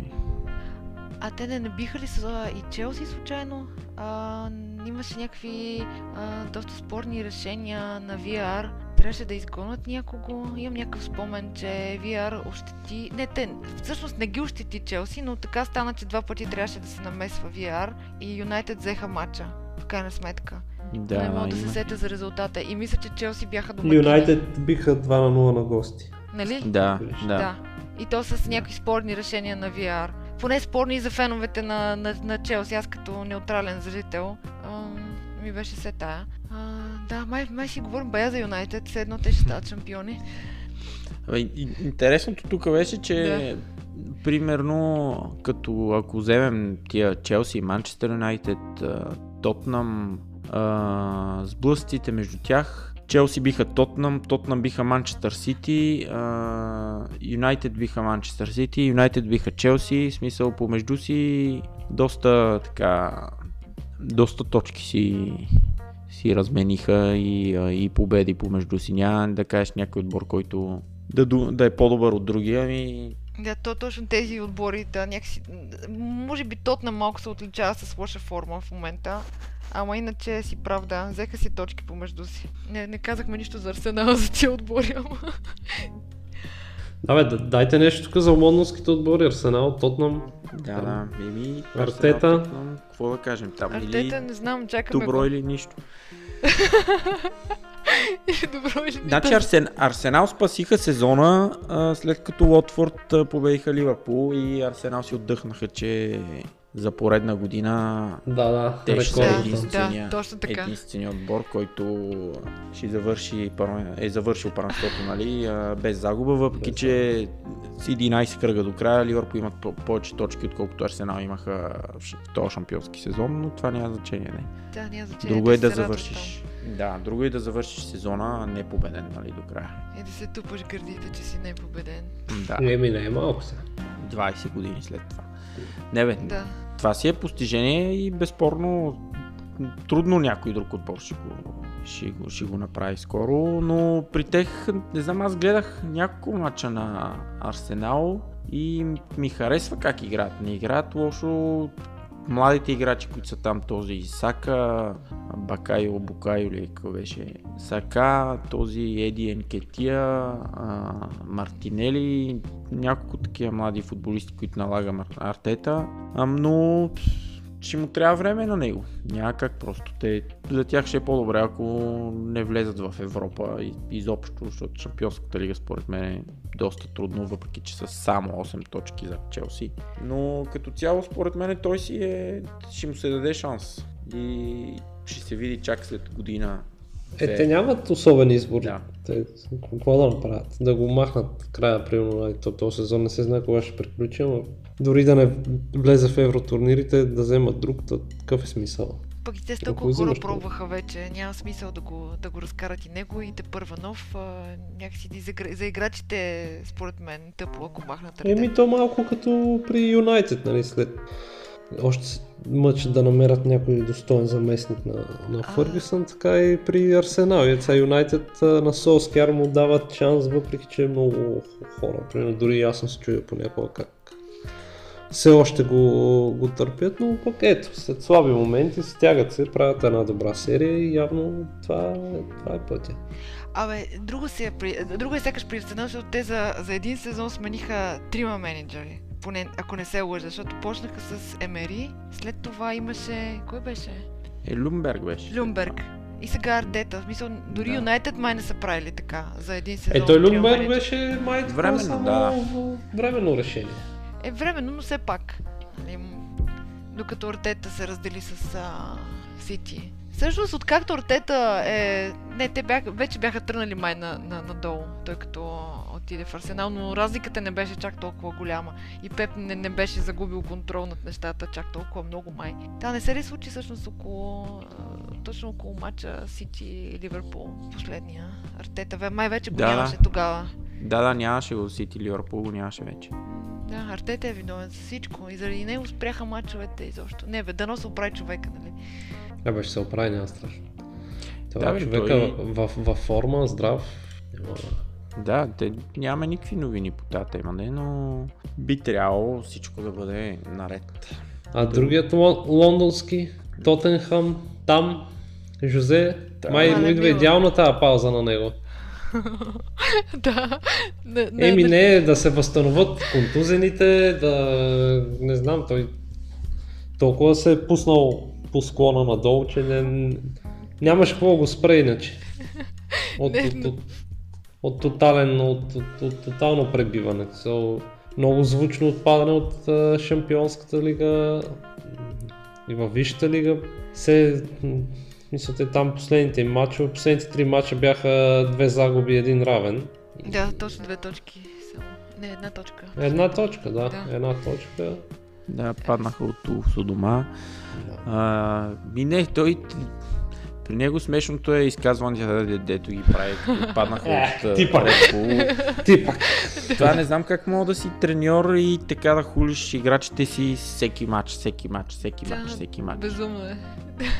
А те не набиха ли с и Челси случайно? А, имаше някакви а, доста спорни решения на VR. Трябваше да изгонят някого. Имам някакъв спомен, че VR ощети... Не, те всъщност не ги ощети Челси, но така стана, че два пъти трябваше да се намесва VR и Юнайтед взеха матча. В крайна сметка. да, не мога да се сетя за резултата. И мисля, че Челси бяха домакини. Юнайтед биха 2 на 0 на гости. Нали? Да, да. Да. И то с някакви спорни решения на VR. Поне спорни и за феновете на, на, на Челси. Аз като неутрален зрител ми беше се тая. А, да, май, май си говорим бая за Юнайтед. Все едно те ще стават шампиони. Абе, и- Интересното тук беше, че примерно като ако вземем тия Челси, Манчестър Юнайтед, Тотнам, а, сблъсъците между тях, Челси биха Тотнам, Тотнам биха Манчестър Сити, Юнайтед биха Манчестър Сити, Юнайтед биха Челси, смисъл помежду си доста така, доста точки си си размениха и, и победи помежду си. Няма да кажеш някой отбор, който да, да е по-добър от другия, ами Да, то точно тези отбори, да, някакси... Може би Тотна малко се отличава с лоша форма в момента. Ама иначе си прав, да. Взеха си точки помежду си. Не, не казахме нищо за Арсенал за тия отбори, ама... Да, бе, да- дайте нещо тук за лондонските отбори. Арсенал, Тотнам. да, да, еми, Артета. Какво да кажем там? Артета, Или не знам, чакаме добро го. или нищо. <laughs> добро или Значи Арсен, Арсенал спасиха сезона а, след като Лотфорд а, победиха Ливърпул и Арсенал си отдъхнаха, че за поредна година Да, да, те ще са единствения, да, точно така. единствения отбор, който ще завърши, е завършил първенството нали, без загуба, въпреки Без че с 11 кръга до края Ливърпул имат по- повече точки, отколкото Арсенал имаха в този шампионски сезон, но това няма значение. Не. Да, няма значение. Друго е да завършиш. Да, друго е да завършиш сезона не победен нали, до края. И да се тупаш гърдите, че си не е победен. Да, Еми, не е малко сега. 20 години след това. Не бе, Да. Това си е постижение и безспорно трудно някой друг отбор ще го, ще го, ще го направи скоро, но при тех, не знам, аз гледах няколко мача на Арсенал и ми харесва как играят. Не играят лошо, младите играчи, които са там, този Сака, Бакайо, Букайо или какво беше, Сака, този Еди Енкетия, Мартинели, няколко такива млади футболисти, които налага Артета, но ще му трябва време на него. Няма как просто. Те, за тях ще е по-добре, ако не влезат в Европа и, изобщо, защото Шампионската лига според мен е доста трудно, въпреки че са само 8 точки за Челси. Но като цяло според мен той си е, ще му се даде шанс. И ще се види чак след година. Е, те нямат особен избор. Да. Те, какво да направят? Да го махнат края, примерно, то, този сезон не се знае кога ще приключи, но дори да не влезе в евротурнирите, да вземат друг, то какъв е смисъл? Пък и те с толкова хора пробваха вече, няма смисъл да го, да го разкарат и него и те първа нов. А, някакси за, за играчите, според мен, тъпо, ако махнат Еми то малко като при Юнайтед, нали, след още мъч да намерят някой достоен заместник на, на Фъргюсън, така и при Арсенал. И сега Юнайтед на Солскияр му дават шанс, въпреки че е много хора. Примерно дори аз съм се чуя понякога как все още го, го търпят, но пък ето, след слаби моменти стягат се, правят една добра серия и явно това, това е пътя. Абе, друго, си е, друго е сякаш при Арсенал, защото те за, за един сезон смениха трима менеджери поне ако не се лъжа, защото почнаха с Емери, след това имаше... Кой беше? Е, Люмберг беше. Люмберг. И сега Ардета. В смисъл, дори Юнайтед да. май не са правили така за един сезон. Е, той Люмберг беше май временно, само да. временно решение. Е, временно, но все пак. Нали, докато Артета се раздели с а, Сити. Всъщност, откакто Артета е... Не, те бяха, вече бяха тръгнали май на, на, надолу, тъй като отиде в Арсенал, но разликата не беше чак толкова голяма. И Пеп не, не беше загубил контрол над нещата чак толкова много май. Та не се ли случи всъщност около... Точно около матча Сити Ливърпул, последния. Артета, май вече го да, нямаше да. тогава. Да, да, нямаше го Сити Ливърпул, го нямаше вече. Да, Артета е виновен за всичко и заради него спряха мачовете изобщо. Не, бе, дано се оправи човека, нали? Да, бе, ще се оправи, няма страшно. Това да, човека той... в, в, в, форма, здрав, няма... Да, те няма никакви новини по тази тема, не, но би трябвало всичко да бъде наред. А другият лондонски, Тотенхам, там, Жозе, да. май му идва идеална тази пауза на него. <laughs> да. Не, не, Еми не, да се възстановят контузените, да не знам, той толкова се е пуснал по склона надолу, че не, нямаш какво го спре иначе. <laughs> От, не, от, от, от, тотален, от, от, от, тотално пребиване. So, много звучно отпадане от uh, Шампионската лига и във Висшата лига. Се, мисля, там последните матча, последните три матча бяха две загуби, един равен. Да, точно две точки. Не, една точка. Една точка, да. да. Една точка. Да, паднаха от дома. Да. А, и не, той при него смешното е изказването, дето ги прави, като паднаха <laughs> от типа. <laughs> Типа. Това не знам как мога да си треньор и така да хулиш играчите си всеки матч, всеки матч, всеки матч, всеки матч. Безумно е.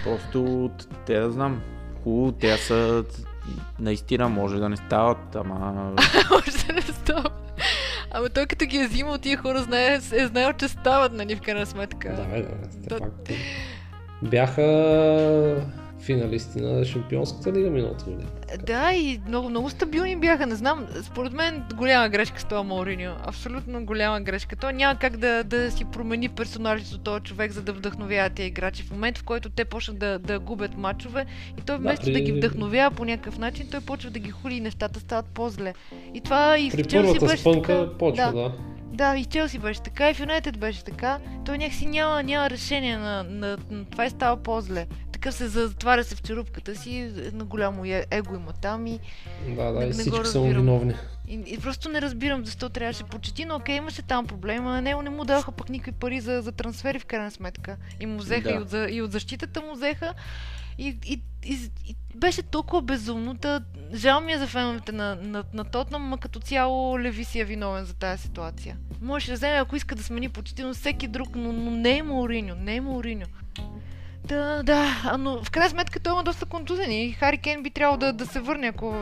Просто те да знам. Хубаво, те са наистина може да не стават, ама... <laughs> може да не стават. Ама той като ги е взимал тия хора знае, е знаел, че стават, нали, в крайна сметка. Да, да, пак. Бяха финалисти на Шампионската лига миналата година. Да, и много, много стабилни бяха. Не знам, според мен голяма грешка с това Мауриньо. Абсолютно голяма грешка. Той няма как да, да си промени персоналите този човек, за да вдъхновява тези играчи. В момент, в който те почнат да, да губят мачове и той вместо да, при... да ги вдъхновява по някакъв начин, той почва да ги хули и нещата стават по-зле. И това и при Челси беше спънка така. почва, да. да. Да, и Челси беше така, и в Юнайтед беше така. Той някакси няма, няма решение на, на, на това и става по-зле такъв се затваря се в черупката си, на голямо е, его има там и... Да, да, не, и всички са виновни. И, и, просто не разбирам защо трябваше почти, но окей, имаше там проблема. На него не му даваха пък никакви пари за, за трансфери в крайна сметка. И му взеха, да. и, от, и от защитата му взеха. И, и, и, и беше толкова безумно. Та, жал ми е за феновете на, на, на Тотнам, но като цяло Леви си е виновен за тази ситуация. Може да вземе, ако иска да смени почти, но всеки друг, но, но не е Мауриньо, не е Мауриньо. Да, да, но в крайна сметка той има доста контузени и Хари Кейн би трябвало да, да се върне, ако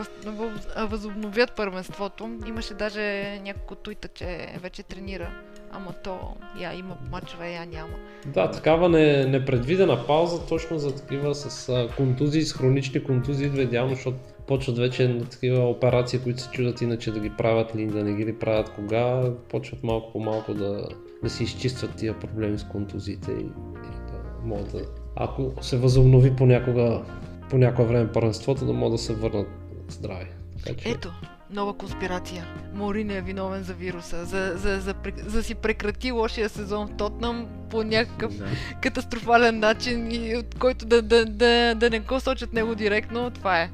възобновят първенството. Имаше даже няколко туита, че вече тренира. Ама то, я има мачове, я няма. Да, такава не, непредвидена пауза точно за такива с а, контузии, с хронични контузии идва идеално, защото почват вече на такива операции, които се чудят иначе да ги правят или да не ги ли правят кога, почват малко по малко да, да си изчистват тия проблеми с контузиите и, и да могат да ако се възобнови понякога, по някое време първенството, да могат да се върнат здрави. Така, че... Ето, нова конспирация. Морин е виновен за вируса, за, за, за, за, за си прекрати лошия сезон в Тотнам по някакъв да. катастрофален начин, и от който да, да, да, да не го сочат него директно, това е.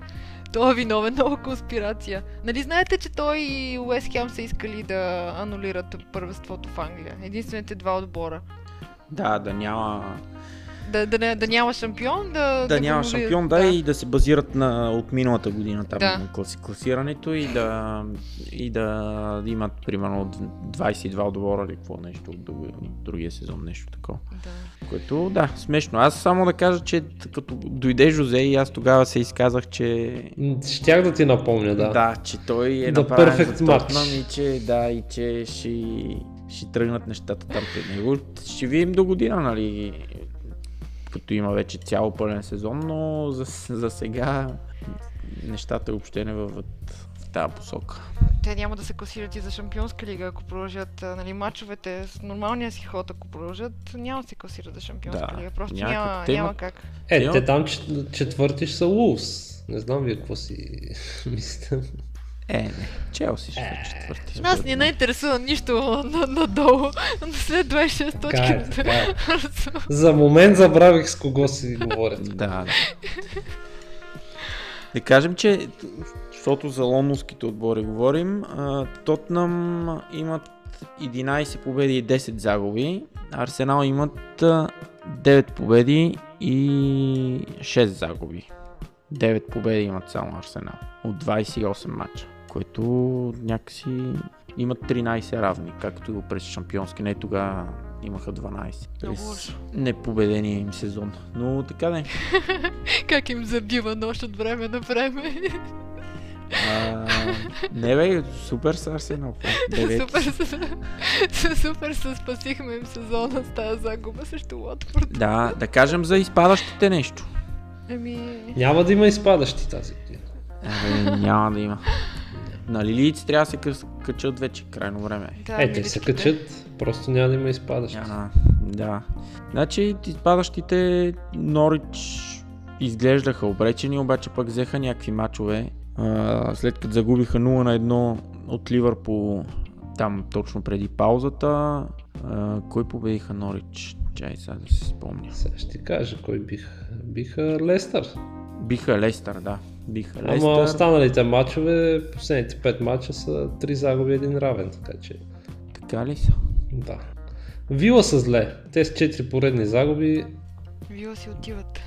Той е виновен, нова конспирация. Нали знаете, че той и Уест Хем са искали да анулират първенството в Англия? Единствените два отбора. Да, да няма да, да, да няма шампион, да... Да, да няма шампион, да, да, и да се базират на, от миналата година там да. класи, класирането и да, и да имат примерно 22 отбора или какво нещо от другия сезон, нещо такова. Да. Което, да, смешно. Аз само да кажа, че като дойде Жозе и аз тогава се изказах, че... Щях да ти напомня, да. Да, че той е The направен за Тотнам и че, да, и че ще, ще тръгнат нещата там пред него. Ще видим до година, нали, като има вече цяло пълен сезон, но за, за сега нещата въобще не върват в тази посока. Те няма да се класират и за Шампионска лига, ако продължат нали, мачовете с нормалния си ход, ако продължат, няма да се класират за Шампионска да, лига. Просто някак, няма, тема... няма как. Е, те там четвърти ще са Лулс. Не знам вие какво си <laughs> мислите. Е, не. Челси ще е четвърти. Нас ни не интересува нищо надолу. След 26 точки. Така е, така <laughs> е. За момент забравих с кого си говорят. да, да. Да кажем, че защото за лондонските отбори говорим, Тотнам имат 11 победи и 10 загуби. Арсенал имат 9 победи и 6 загуби. 9 победи имат само Арсенал от 28 мача което някакси имат 13 равни, както през шампионски. Не тогава имаха 12 през непобедения им сезон. Но така не. <laughs> как им забива нощ от време на време. А, не бе, супер са Арсенал. супер, супер се спасихме им сезона с тази загуба срещу Лотфорд. Да, да кажем за изпадащите нещо. Еми... Няма да има изпадащи тази година. Ами, няма да има. На лилийци трябва да се качат вече, крайно време. Да, е, те се качат, просто няма да има изпадащи. А, да. Значи изпадащите Норич изглеждаха обречени, обаче пък взеха някакви мачове. А, след като загубиха 0 на 1 от Ливърпул там точно преди паузата. А, кой победиха Норич? Чай сега да се спомня. Сега ще ти кажа кой бих. Биха Лестър. Биха Лестър, да биха Лестър. Ама останалите матчове, последните 5 мача са 3 загуби, един равен, така че... Така ли са? Да. Вила са зле. Те с 4 поредни загуби. Вила си отиват.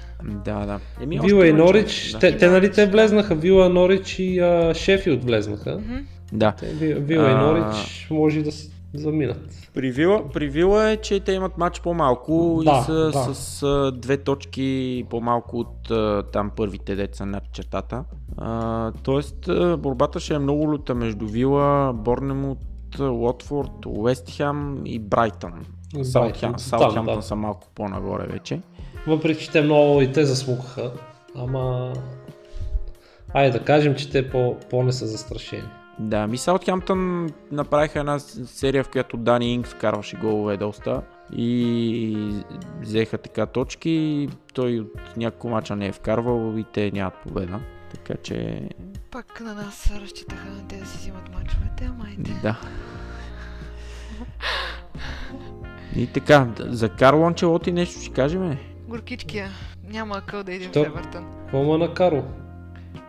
Да, да. Еми, Вила и Норич, да. те, те нали те влезнаха, Вила, Норич и а, Шефилд влезнаха. Mm-hmm. Да. Те, Вила а... и Норич може да заминат. При Вила, при Вила е, че те имат матч по-малко да, и са да. с а, две точки по-малко от а, там първите деца над чертата. А, тоест борбата ще е много люта между Вила, Борнемут, Лотфорд, Уестхам и Брайтън. Саутхемптън да, да. са малко по-нагоре вече. Въпреки, че те много и те засмукаха, ама Айде да кажем, че те по- по-не са застрашени. Да, ми Саутхемптън направиха една серия, в която Дани Инг вкарваше голове доста и взеха така точки. Той от няколко мача не е вкарвал и те нямат победа. Така че... Пак на нас разчитаха на те да си взимат мачовете, ама и Да. И така, за Карло Анчелоти нещо ще кажем? Горкичкия. Няма къл да идем в Евертън. Какво на Карло?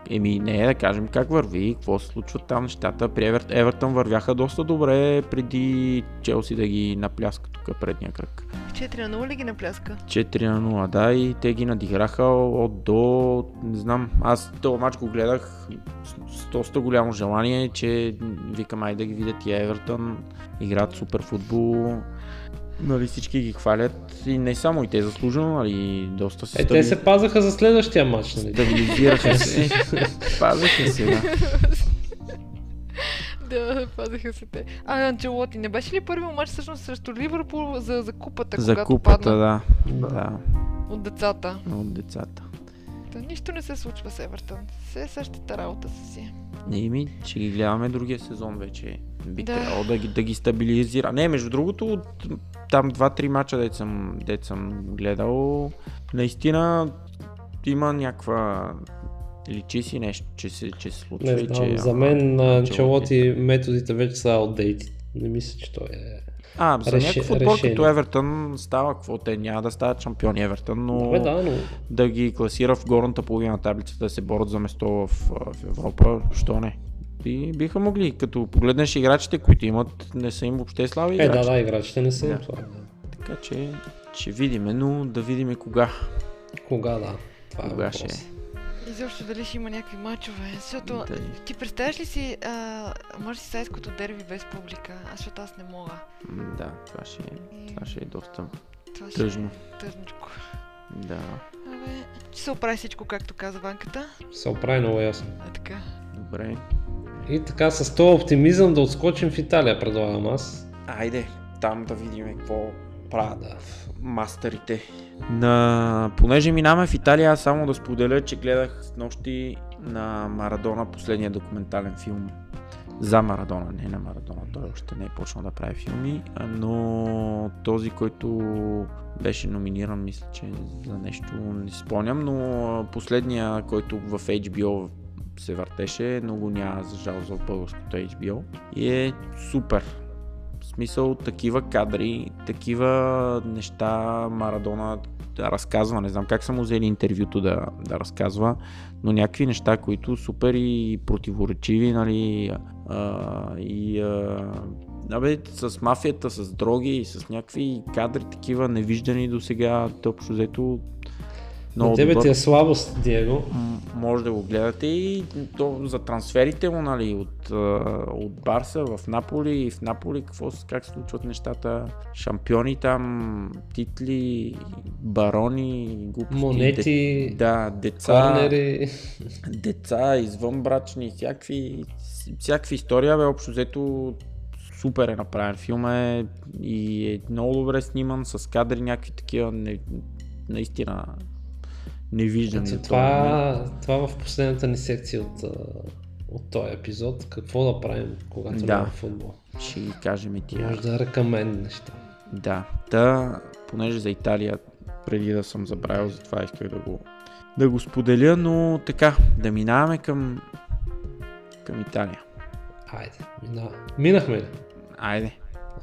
Еми не, да кажем как върви, какво се случва там нещата. При Евер... Евертън вървяха доста добре преди Челси да ги напляска тук предния кръг. 4 на 0 ли ги напляска? 4 на 0, да, и те ги надиграха от до, не знам, аз този матч го гледах с доста голямо желание, че викам ай да ги видят и Евертън, играят супер футбол, нали, всички ги хвалят и не само и те заслужено, нали, доста се Е, стабили... те се пазаха за следващия матч, нали? Стабилизираха <laughs> се. пазаха се, да. Да, пазаха се те. А, Анчелоти, не беше ли първият матч всъщност срещу Ливърпул за, за купата, за когато купата, падна? да. да. От децата. От децата. Та, нищо не се случва с Евертън. Все е същата работа си. Не, ми, ще ги гледаме другия сезон вече. Би да. трябвало да ги, да ги стабилизира. Не, между другото, от там 2-3 мача, дет съм, дет съм гледал, наистина има някаква Личи си нещо, че се, че се случва. Не и знам, че, за мен на Анчелоти методите вече са outdated. Не мисля, че той е... А, за Реше- някакъв отбор решение. като Евертън става какво? Те няма да стават шампиони Евертън, но Добре, да, но да ги класира в горната половина на таблицата, да се борят за место в, в Европа, що не? И биха могли, като погледнеш играчите, които имат, не са им въобще слаби е, да, да, играчите не са им Да. това. Да. Така че ще видиме, но да видиме кога. Кога, да. Това е Кога въпрос. ще е. Изобщо дали ще има някакви мачове. Защото Дали. ти представяш ли си а, Мърсисайското дерби без публика? Аз, защото аз не мога. Да, това ще, е, И това ще е доста това ще тъжно. е тъжничко. Да. Абе, ще се оправи всичко, както каза банката. Се оправи много ясно. А така. Добре. И така, с този оптимизъм да отскочим в Италия, предлагам аз. Айде, там да видим какво правят Да. мастерите. На... Понеже минаваме в Италия, аз само да споделя, че гледах с нощи на Марадона последния документален филм. За Марадона, не на Марадона, той още не е почнал да прави филми, но този, който беше номиниран, мисля, че за нещо не спомням, но последния, който в HBO се въртеше, но го няма за жал за българското HBO и е супер. В смисъл такива кадри, такива неща Марадона да разказва, не знам как са му взели интервюто да, да разказва, но някакви неща, които супер и противоречиви, нали, а, и а, Абе, с мафията, с дроги, с някакви кадри такива невиждани до сега, общо взето На много тебе добър. ти е слабост, Диего. Може да го гледате и то за трансферите му, нали, от, от Барса в Наполи и в Наполи, какво, как се случват нещата, шампиони там, титли, барони, глупости, Монети, де, да, деца, корнери. деца, извънбрачни, всякакви, всякакви история, бе, общо взето супер е направен филм е и е много добре сниман, с кадри някакви такива, не, наистина невиждани. Ето, това, това в последната ни секция от, от този епизод. Какво да правим, когато Да. футбол? Ще ги кажем и тия. Може да ръкамен неща. Да, та, понеже за Италия, преди да съм забравил, затова исках да го, да го споделя, но така, да минаваме към, към Италия. Айде, мина. минахме ли? Айде.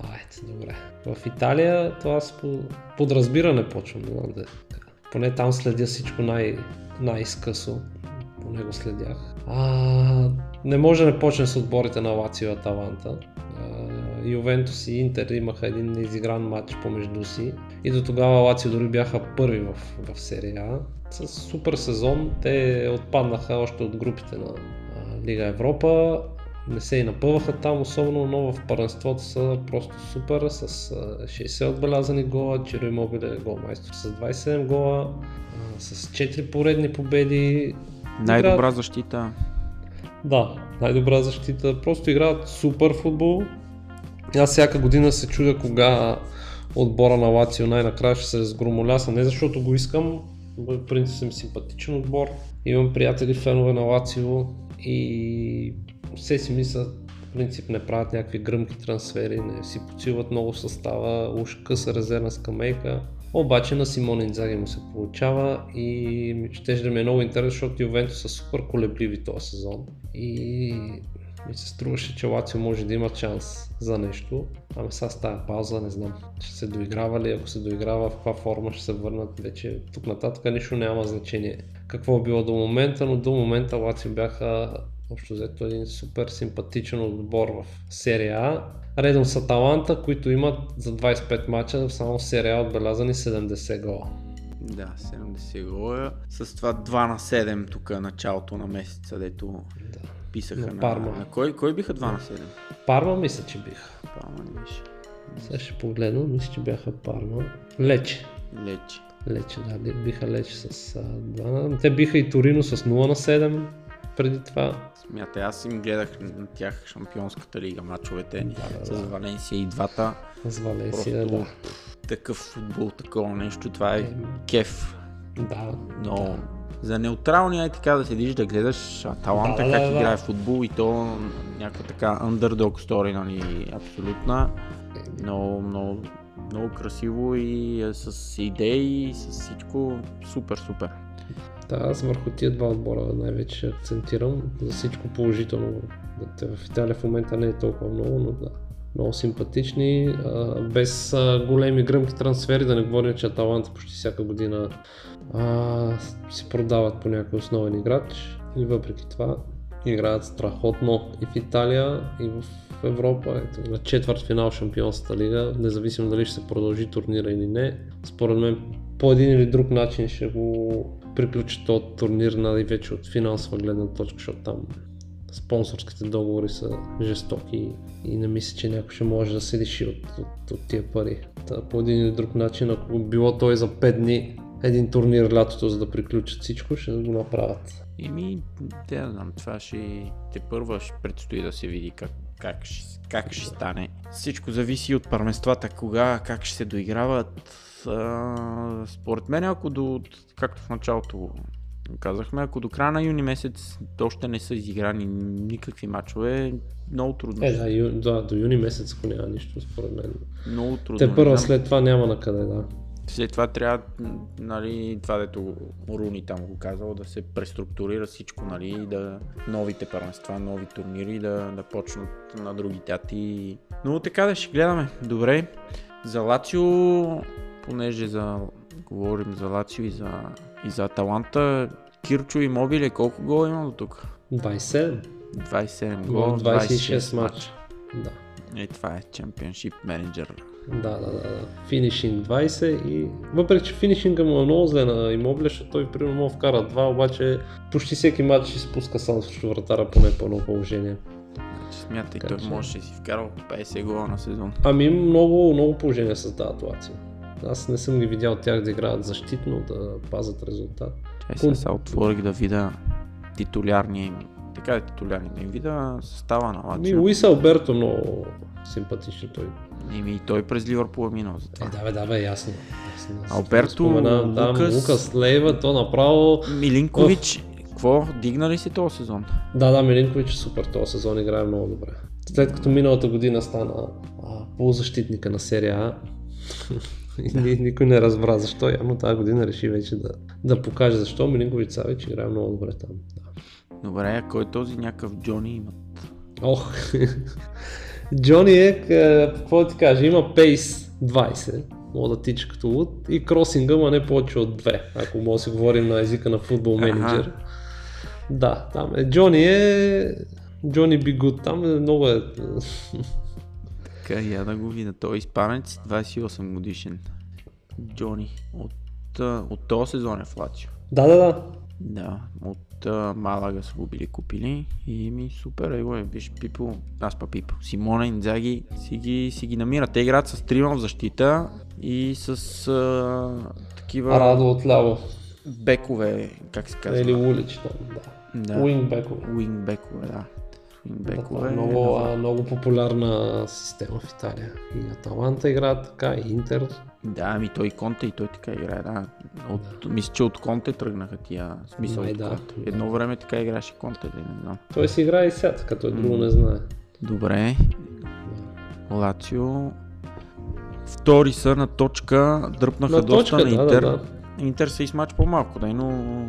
Айде, добре. В Италия това с по- подразбиране почвам, не знам да. Поне там следя всичко най- най-скъсо. Поне го следях. А, не може да не почне с отборите на Лацио и Аталанта. Ювентус и Интер имаха един неизигран матч помежду си. И до тогава Лацио дори бяха първи в, в серия А. С супер сезон те отпаднаха още от групите на Лига Европа не се и напъваха там, особено, но в първенството са просто супер, с а, 60 отбелязани гола, Чиро Имобиле е голмайстор с 27 гола, с 4 поредни победи. Най-добра Играят- защита. Да, най-добра защита, просто играят супер футбол. Аз всяка година се чудя кога отбора на Лацио най-накрая ще се разгромоляса, не защото го искам, по принцип съм симпатичен отбор. Имам приятели фенове на Лацио и все си мисля, в принцип не правят някакви гръмки трансфери, не си подсилват много състава, уж къса резервна скамейка. Обаче на Симон Инзаги му се получава и ще да ми е много интересно, защото Ювентус са супер колебливи този сезон. И ми се струваше, че Лацио може да има шанс за нещо. Ами сега с тази пауза не знам. Ще се доиграва ли, ако се доиграва в каква форма ще се върнат вече. Тук нататък нищо няма значение какво е било до момента, но до момента Лацио бяха общо взето един супер симпатичен отбор в серия А. Редом с Аталанта, които имат за 25 мача само в серия А отбелязани 70 гола. Да, 70 гола. С това 2 на 7 тук началото на месеца, дето Да. писаха На на, Парма. на кой, кой биха 2 на 7? Парма мисля, че биха. Парма не беше. Сега ще погледна, мисля, че бяха Парма. Лече. Лечи. Лече, да, биха Лече с а, 2 на... Те биха и Торино с 0 на 7 преди това. Смятай, аз им гледах на тях Шампионската лига мачовете Да, да, с да. Валенсия и двата. С Валенсия, Просто да. такъв футбол, такова нещо, това е кеф. Да, Но да. за неутралния е така да седиш да гледаш Аталанта Да, да, как да, да. играе футбол и то някаква така underdog story, нали, абсолютна. Много, много, много красиво и е с идеи, и с всичко супер, супер. Да, аз върху тия два отбора най-вече акцентирам за всичко положително. В Италия в момента не е толкова много, но да. Много симпатични, без големи гръмки трансфери, да не говорим, че Аталанта почти всяка година а, си продават по някой основен играч и въпреки това играят страхотно и в Италия, и в Европа. Ето, на четвърт финал Шампионската лига, независимо дали ще се продължи турнира или не. Според мен по един или друг начин ще го приключат този турнир най-вече от финансова гледна точка, защото там спонсорските договори са жестоки и не мисля, че някой ще може да се лиши от, от, от тия пари. Та, по един или друг начин, ако било той за 5 дни един турнир лятото, за да приключат всичко, ще го направят. Те да знам, това ще те първа ще предстои да се види как, как, ще, как ще стане. Всичко зависи от първенствата, кога, как ще се доиграват. А, според мен, ако до, както в началото казахме, ако до края на юни месец още не са изиграни никакви матчове, много трудно. Е, да, ю, да, до юни месец, ако няма нищо, според мен. Много трудно. Те първа след това няма на къде, да. След това трябва, нали, това дето Руни там го казал, да се преструктурира всичко, нали, да новите първенства, нови турнири да, да почнат на други дати. Но така да ще гледаме. Добре. За Лацио, понеже за, говорим за Лацио и за, и за Аталанта, Кирчо и Мобиле колко гола има до тук? 27. 27 гола, 26, 26 матча. Да. И това е чемпионшип менеджер да, да, да. Финишинг 20 и въпреки, че финишинга му е много зле на Имобле, защото той примерно му вкара два, обаче почти всеки матч ще спуска сам срещу вратара поне по едно положение. Смятай, той че... може да си вкарал 50 гола на сезон. Ами много, много положения създават Лацио. Аз не съм ги видял тях да играят защитно, да пазят резултат. Чай сега отворих да видя титулярния им така е титулярни им вида състава на Лацио. Ми Луис Алберто много симпатичен той. И ми той през Ливърпул е минал за това. Е, да бе, да бе, ясно. ясно Алберто, Лукас... Да, Лукас Лейва, то направо... Милинкович, какво? Дигна ли си този сезон? Да, да, Милинкович е супер, този сезон играе много добре. След като миналата година стана а, полузащитника на серия А, <laughs> и никой не разбра защо, явно тази година реши вече да, да покаже защо. Милинкович Савич играе много добре там. Да. Добре, а кой е този някакъв Джони имат? Ох, <laughs> Джони е, какво ти кажа, има пейс 20, мога да тича като луд и кросинга, ма не повече от 2, ако може да си говорим на езика на футбол менеджер. Да, там е. Джони е... Джони Бигут, там е много е... <laughs> така, я да го видя. Той е изпанец, 28 годишен. Джони. От, от този сезон е в Лацио. Да, да, да. Да, от от Малага са го били купили и ми супер, его е, виж Пипо, аз па Пипо, Симона Инзаги си ги, си ги намират. Те играят с трима в защита и с а, такива... Радо отляво. Бекове, как се казва? Или улич да. да. Уинг бекове. Уинг бекове, да. Бекове, да, много, а, много популярна система в Италия. И Аталанта играят така, и Интер да, ами той Конте и той така играе, да. От, да. Мисля, че от Конте тръгнаха тия смисъл Май, да, Конте. Да. Едно време така играше Конте, да не знам. Той си играе и сега, като друго не знае. Добре. Лацио. Втори са на точка, дръпнаха на доста точка, на Интер. Да, да, да. Интер са измач по-малко, да, но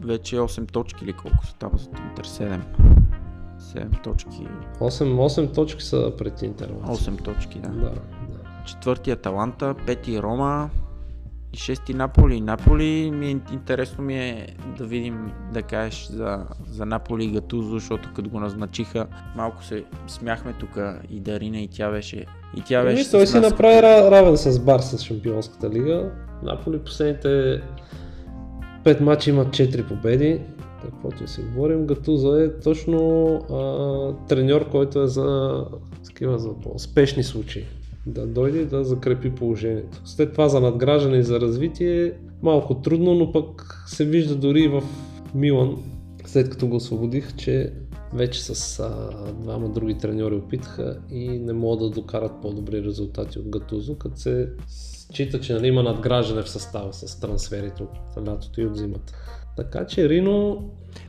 вече 8 точки или колко са там за Интер 7. 7 точки. 8, 8 точки са пред Интер. 8 точки, да. да четвърти Аталанта, пети Рома и шести Наполи. Наполи ми е интересно ми е да видим да кажеш за, за Наполи и Гатузо, защото като го назначиха малко се смяхме тук и Дарина и тя беше и тя беше Мисля, той си направи равен с Барса с Шампионската лига. Наполи последните 5 мача имат 4 победи. Каквото и си говорим, Гатуза е точно а, треньор, който е за такива за спешни случаи да дойде да закрепи положението. След това за надграждане и за развитие малко трудно, но пък се вижда дори в Милан, след като го освободих, че вече с а, двама други треньори опитаха и не могат да докарат по-добри резултати от Гатузо, като се счита, че нали, има надграждане в състава с трансферите от лятото и от зимата. Така че Рино...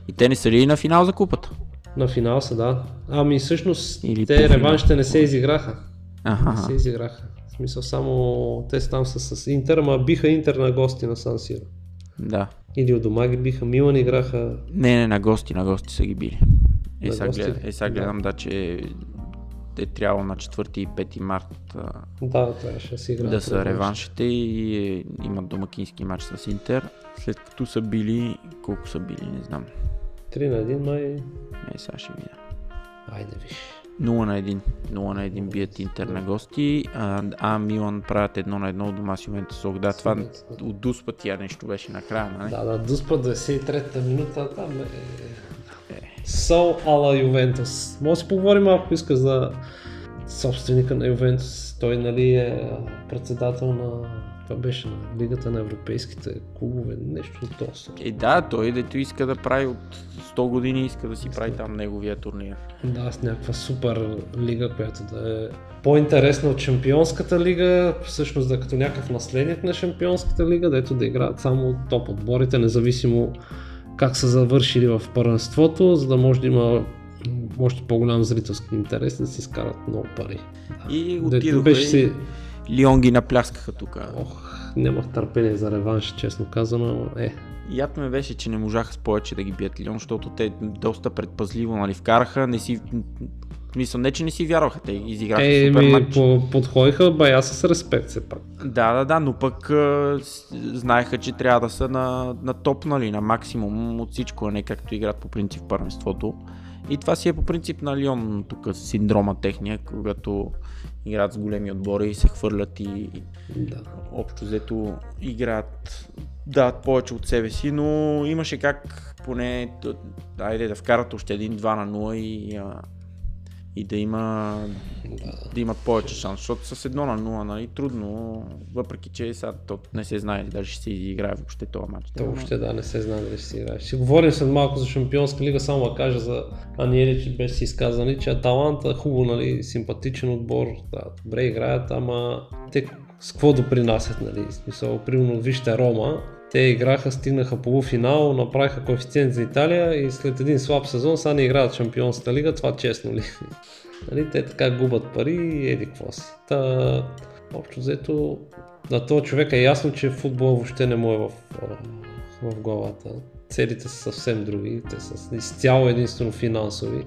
И те не са ли на финал за купата? На финал са, да. Ами всъщност Или те реваншите не се изиграха. Ага. Не се изиграха. В смисъл само те там са с Интер, ама биха Интер на гости на Сан Сиро. Да. Или от дома ги биха, Милан играха. Не, не, на гости, на гости са ги били. Е, сега, гости глед, ли? е, сега Да. гледам, да, че е трябвало на 4 и 5 март Да, трябваше си да са реванш. реваншите и е, имат домакински матч с Интер. След като са били, колко са били, не знам. 3 на 1 май. Е, сега ще видя. Айде виж. 0 на 1. 0 на 1 бият Интер на гости, а, а Милан правят 1 на 1 от дома с Ювентус. Ох, Да, това от дуспа тия нещо беше накрая, нали? Да, да, Дуспа 23-та минута, там е... Сол ала Ювентус. Може да си поговорим малко, ако искаш за собственика на Ювентус. Той, нали, е председател на... Това беше на Лигата на европейските клубове, нещо от този. Е, да, той дето иска да прави от 100 години, иска да си прави там неговия турнир. Да, с някаква супер лига, която да е по-интересна от Шампионската лига, всъщност да е като някакъв наследник на Шампионската лига, дето да играят само топ отборите, независимо как са завършили в първенството, за да може да има още по-голям зрителски интерес да си изкарат много пари. И отидоха беше и си... Лион ги напляскаха тук. Ох, нямах търпение за реванш, честно казано, но е. Ято ме беше, че не можаха с повече да ги бият Лион, защото те доста предпазливо нали, вкараха, не си... Мисля, не че не си вярваха, те изиграха Е, супер ми матч. по- подходиха бая с респект все пак. Да, да, да, но пък а, знаеха, че трябва да са на, на топ, нали, на максимум от всичко, а не както играят по принцип в първенството. И това си е по принцип на Лион, тук синдрома техния, когато играят с големи отбори и се хвърлят и Да. общо взето играят, дават повече от себе си, но имаше как поне, айде да вкарат още един 2 на 0 и, а, и да има да. да имат повече шанс, защото с 1 на 0, нали, трудно, въпреки че сега то не се знае дали ще се изиграе въобще този матч. То въобще да, не се знае дали ще си играеш. Ще говорим след малко за Шампионска лига, само да кажа за Аниери, че беше си изказани, че Аталанта хубаво, нали, симпатичен отбор, да, добре играят, ама те с какво допринасят, нали, смисъл, примерно вижте Рома, те играха, стигнаха полуфинал, направиха коефициент за Италия и след един слаб сезон сега не играят Шампионската лига, това честно ли? <laughs> нали, те така губят пари и еди какво си. Та, общо взето, на този човек е ясно, че футбол въобще не му е в, в главата. Целите са съвсем други, те са изцяло единствено финансови.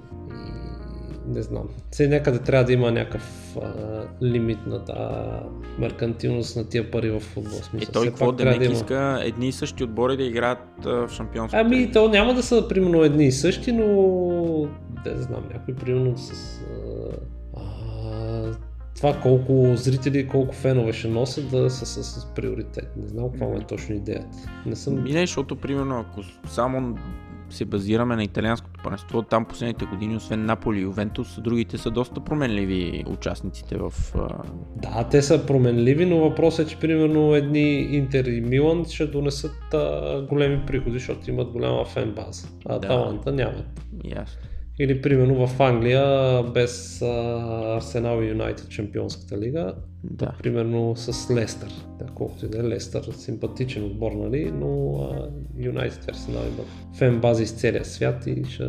Не знам. Все някъде трябва да има някакъв а, лимит на тази меркантилност на тия пари в футбол. Смисъл, Е, той какво да не има. иска едни и същи отбори да играят а, в шампионската Ами, то няма да са примерно едни и същи, но да не знам, някой примерно с а, а, това колко зрители, колко фенове ще носят да са с, с приоритет. Не знам каква е точно идеята. Не съм... Ми не, защото примерно ако само се базираме на италианското първенство, там последните години, освен Наполи и Ювентус, другите са доста променливи участниците в... Да, те са променливи, но въпросът е, че примерно едни Интер и Милан ще донесат а, големи приходи, защото имат голяма фен база. А Да. Таланта нямат. Ясно. Или примерно в Англия без Арсенал и Юнайтед Чемпионската лига, Да. примерно с Лестър. Да, колкото и да е Лестър, симпатичен отбор, нали, но Юнайтед и Арсенал имат фен бази из целия свят и ще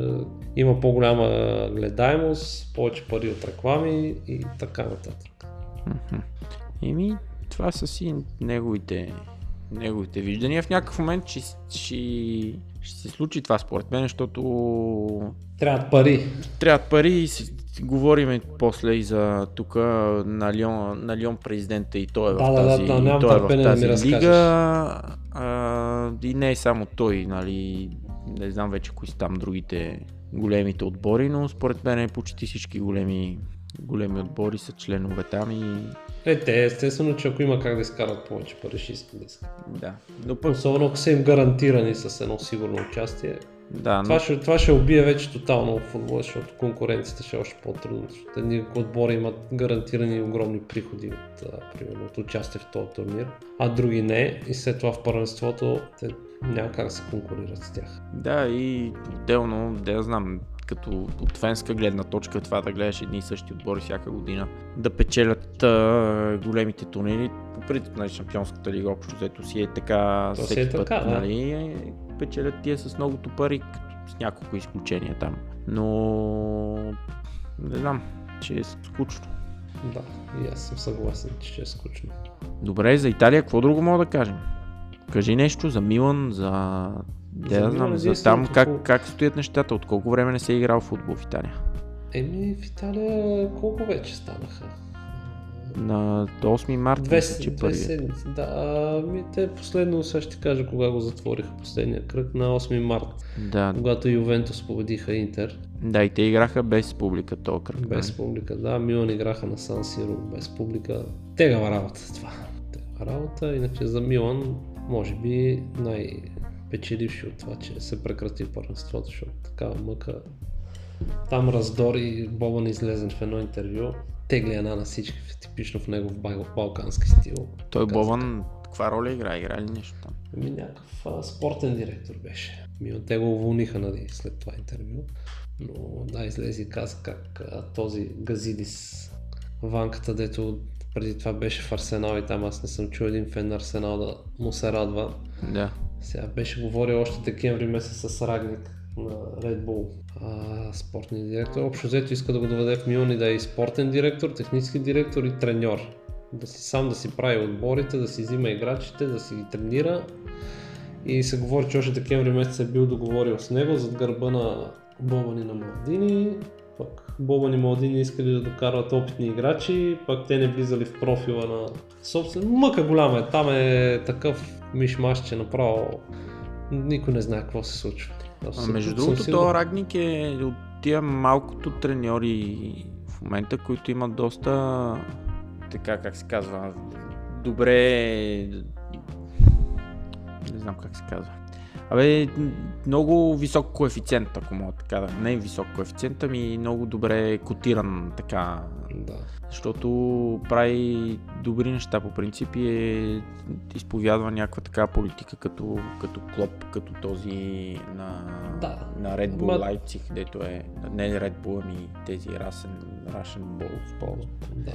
има по-голяма гледаемост, повече пари от реклами и така нататък. Еми, това са си неговите, неговите виждания. В някакъв момент ще, ще, ще се случи това според мен, защото Трябват пари. трябват пари и си, говориме после и за тук на Лион, на Лион президента и той е в Да, да, да, тази, да, нямам той е в да тази разкажеш. лига. А, и не е само той, нали, не знам вече кои са там другите големите отбори, но според мен почти всички големи, големи отбори са членове там и Е, те естествено, че ако има как да изкарат повече пари, ще искат да искат. да. Но пък, Особено ако са им гарантирани с едно сигурно участие. да, но Това ще, това ще убие вече тотално футбола, защото конкуренцията ще е още по-трудно. Защото едни отбори имат гарантирани огромни приходи от, а, примерно, от участие в този турнир, а други не. И след това в първенството те няма как да се конкурират с тях. Да, и отделно, да я знам, като от фенска гледна точка, това да гледаш едни и същи отбори всяка година, да печелят а, големите турнири, по принцип на шампионската лига общо взето си е така То си всеки е път, така, нали, е, печелят тия с многото пари, с няколко изключения там. Но не знам, че е скучно. Да, и аз съм съгласен, че ще е скучно. Добре, за Италия какво друго мога да кажем? Кажи нещо за Милан, за... Де да знам, за там как, как стоят нещата, от колко време не се е играл футбол в Италия? Еми, в Италия колко вече станаха? На 8 марта, две, че две седмици. Да, ми те последно сега ще кажа кога го затвориха последния кръг на 8 марта. Да. Когато Ювентус победиха Интер. Да, и те играха без публика този кръг. Без нали? публика, да. Милан играха на Сан Сиро без публика. Тегава работа това. Тегава работа. Иначе за Милан, може би най-печеливши от това, че се прекрати първенството, защото такава мъка. Там раздори Бобан излезен в едно интервю тегли една на всички, типично в негов балкански стил. Той Бобан, каква роля игра? Игра ли нещо там? Ами някакъв а, спортен директор беше. Ми те го уволниха нали, след това интервю. Но да, излезе и каза как а, този Газидис, ванката, дето преди това беше в Арсенал и там аз не съм чул един фен на Арсенал да му се радва. Да. Сега беше говорил още декември месец с Рагник на Red Bull а, спортния директор. Общо взето иска да го доведе в Милан да е и спортен директор, технически директор и треньор. Да си сам да си прави отборите, да си взима играчите, да си ги тренира. И се говори, че още декември месец е бил договорил с него зад гърба на Бобани на Малдини. Пък Бобани и Малдини искали да докарват опитни играчи, пък те не влизали в профила на собствен. Мъка голяма е, там е такъв мишмаш, че направо никой не знае какво се случва. А, между другото, този Рагник е от тия малкото треньори в момента, които имат доста, така как се казва, добре, не знам как се казва. Абе, много висок коефициент, ако мога така да. Не висок коефициент, ами много добре котиран така да. Защото прави добри неща по принцип и е, изповядва някаква така политика като, като Клоп, като този на, да. на Red Bull Ма... Leipzig, дето е не Red Bull, ами тези Russian, Russian Balls. Да.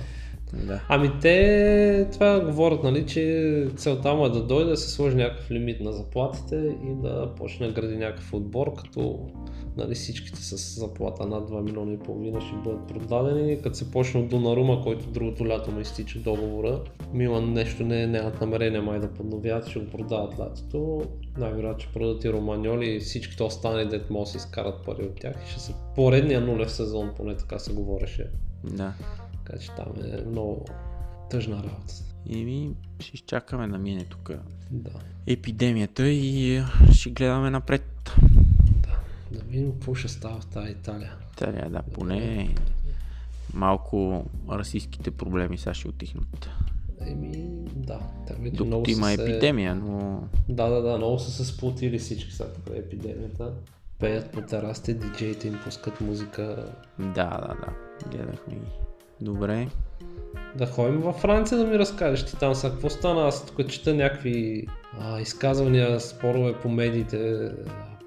Да. Ами те това говорят, нали, че целта му е да дойде да се сложи някакъв лимит на заплатите и да почне да гради някакъв отбор, като нали, всичките с заплата над 2 милиона и половина ще бъдат продадени. Като се почне от Донарума, който другото лято му изтича договора, Милан нещо не, нямат намерение май да подновят, ще го продават лятото. Най-вероятно ще продадат и Романьоли и всичките останали, дет могат да изкарат пари от тях и ще се поредния нулев сезон, поне така се говореше. Да. Така че там е много тъжна работа. И ми ще изчакаме да мине тук да. епидемията и ще гледаме напред. Да, да видим какво ще става в тази Италия. Италия, да, поне малко расистските проблеми сега ще отихнат. Еми, да. Докато много има се... епидемия, но... Да, да, да, много са се сплотили всички сега тук епидемията. Пеят по терасите, диджеите им пускат музика. Да, да, да. Гледахме ги. Добре. Да ходим във Франция да ми разкажеш ти там са. Какво стана? Аз тук чета някакви а, изказвания, спорове по медиите.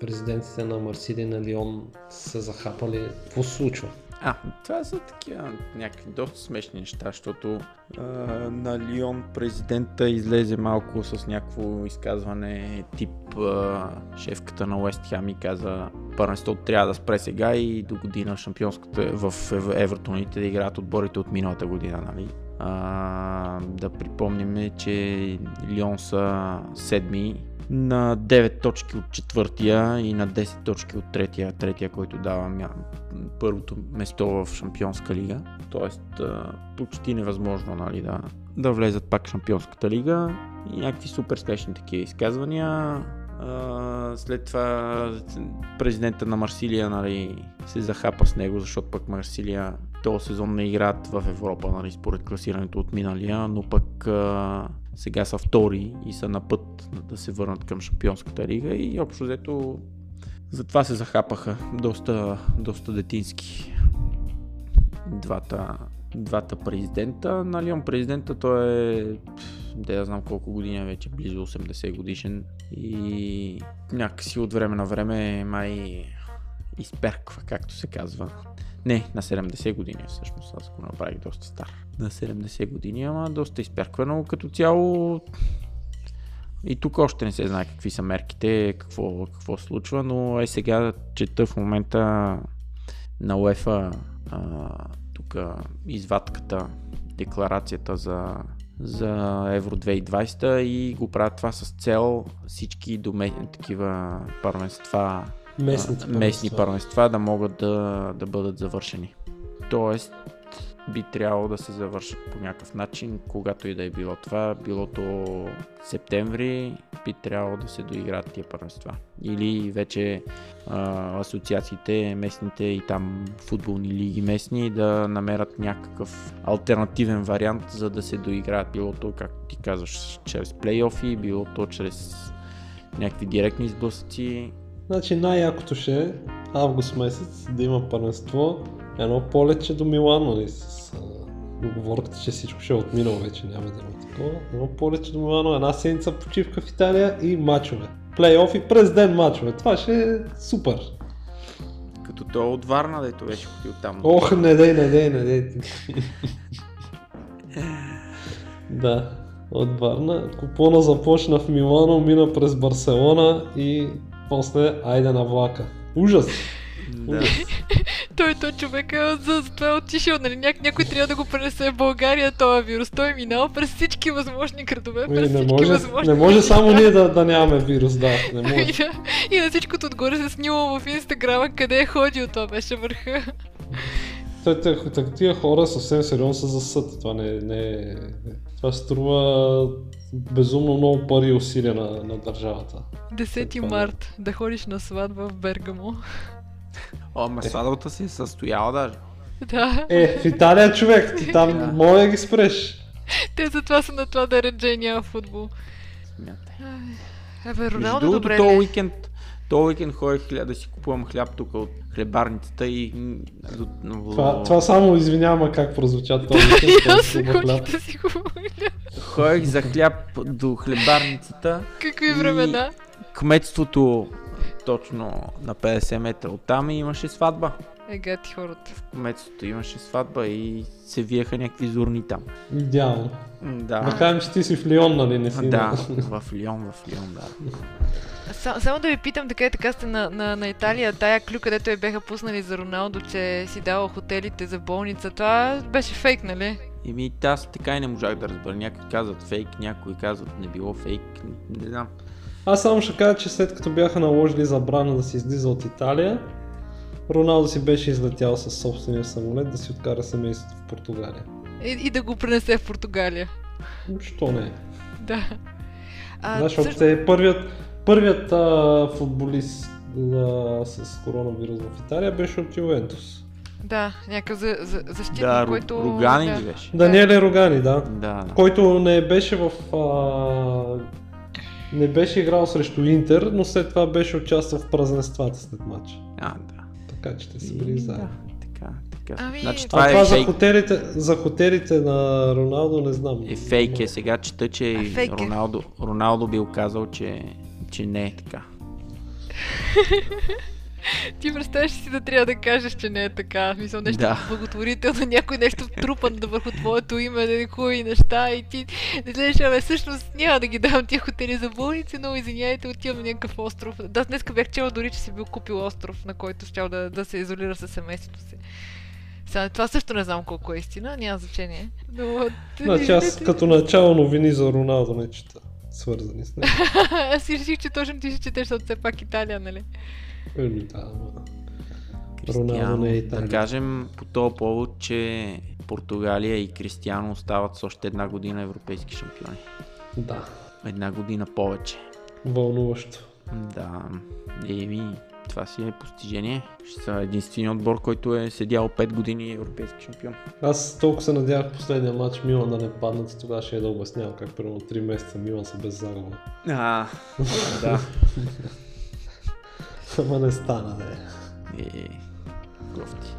Президентите на Марсили и на Лион са захапали. Какво се случва? А, това са такива някакви доста смешни неща, защото а, на Лион президента излезе малко с някакво изказване тип а, шефката на Уест Хем и каза първенството трябва да спре сега и до година шампионската в Евротоните да играят отборите от миналата година, нали? А, да припомним, че Лион са седми на 9 точки от четвъртия и на 10 точки от третия, третия, който дава първото место в Шампионска лига. Тоест почти невъзможно нали, да, да влезат пак в Шампионската лига и някакви супер смешни такива изказвания. след това президента на Марсилия нали, се захапа с него, защото пък Марсилия този сезон не играят в Европа, нали, според класирането от миналия, но пък сега са втори и са на път да се върнат към Шампионската лига и общо взето затова се захапаха доста, доста детински двата, двата президента. На Лион президента той е да я знам колко години вече, близо 80 годишен и някакси от време на време май изперква, както се казва. Не, на 70 години всъщност, аз го направих доста стар. На 70 години, ама доста изперквано. Като цяло и тук още не се знае какви са мерките, какво, какво случва, но е сега чета в момента на УЕФА тук извадката, декларацията за за Евро 2020 и го правят това с цел всички дометни такива първенства, Местни, местни първенства да могат да, да бъдат завършени. Тоест, би трябвало да се завършат по някакъв начин, когато и да е било това, било то септември, би трябвало да се доиграят тия първенства. Или вече а, асоциациите, местните и там футболни лиги местни да намерят някакъв альтернативен вариант, за да се доиграят. Било то, както ти казваш, чрез плейофи, било то чрез някакви директни сблъсъци. Значи най-якото ще е август месец да има първенство, едно полече до Милано, нали, с договорката, че всичко ще е отминало вече, няма да има такова. Едно полече до Милано, една седмица почивка в Италия и мачове. Плейоф и през ден мачове. Това ще е супер. Като той е от Варна, дето беше ходил там. Ох, не дей, не дей, не дей. <laughs> да, от Варна. Купона започна в Милано, мина през Барселона и после айде на влака. Ужас! Да. Той, той човека за, за това е отишъл, нали? Ня, някой трябва да го пренесе в България този вирус. Той е минал през всички възможни градове, Ами, през не, всички може, възможни... не може само ние да, да нямаме вирус, да. Не <laughs> и, може. на, и на всичкото отгоре се снимал в инстаграма къде е ходил, това беше върха. Те, те, те, тия хора съвсем сериозно са за съд. Това не, не. Това струва безумно много пари и усилия на, на държавата. 10 Това не- март, да ходиш на сватба в Бергамо. О, ама сватбата си е състояла даже. Да, Е, в Италия човек, ти там Да. може да ги спреш. те затова са на това да реджей няма футбол. Смятай. Абе, Между Роналдо другото, добре този ли? уикенд, този уикенд ходих да си купувам хляб тук от хлебарницата и... Това, това само извинявам, как прозвуча това. И аз ходих да си моля. Ходих за хляб до хлебарницата. Какви И- времена? Кметството точно на 50 метра оттам и имаше сватба. Ега ти хората. Кметството имаше сватба и се виеха някакви зурни там. Идеално. Да Да. кажем, че ти си в Лион, нали? Не си Да, в Лион, в Лион, да. Са, само да ви питам, така и така сте на, на, на Италия, тая клю, където я бяха пуснали за Роналдо, че си дава хотелите за болница, това беше фейк, нали? Еми, аз така и не можах да разбера. Някои казват фейк, някои казват не било фейк, не, не знам. Аз само ще кажа, че след като бяха наложили забрана да се излиза от Италия, Роналдо си беше излетял със собствения самолет да си откара семейството в Португалия. И, и да го пренесе в Португалия. Що не? Да. А, Знаеш, също- също... е първият, първият а, футболист а, с коронавирус в Италия беше от Ювентус. Да, някакъв за, за, защитник, Да, който... Ругани да. беше? Даниеле Рогани, да. Да, да. Който не беше в... А, не беше играл срещу Интер, но след това беше участвал в празненствата след матча. А, да. Така че те са И, били да, заедно. така, така. Ами, Значи А това, това е за фейк. хотелите, за хотелите на Роналдо не знам. Е фейк е сега, чета, че А, е. Роналдо, Роналдо бил казал, че, че не е така. <laughs> Ти представяш си да трябва да кажеш, че не е така. Смисъл нещо Да. благотворително, някой нещо трупан да върху твоето име, да хубави неща и ти не гледаш, абе всъщност няма да ги давам тия хотели за болници, но извиняйте, отивам на някакъв остров. Да, днес бях чела дори, че си бил купил остров, на който щял да, да се изолира със семейството си. Сега, това също не знам колко е истина, няма значение. Но... <laughs> Значи аз като начало новини за Роналдо не чета, свързани с него. <laughs> аз си реших, че точно ти ще четеш, защото все пак Италия, нали? Да. Кристиано, Роналдо не е да Италия. кажем по този повод, че Португалия и Кристиано остават с още една година европейски шампиони. Да, Една година повече. вълнуващо. Да, еми, това си е постижение. Ще са единствения отбор, който е седял 5 години европейски шампион. Аз толкова се надявах последния матч Милан да не паднат и тогава ще я да обяснявам как примерно 3 месеца Милан са без загуба. А, да. <laughs> Ама не стана, да Е, кофти.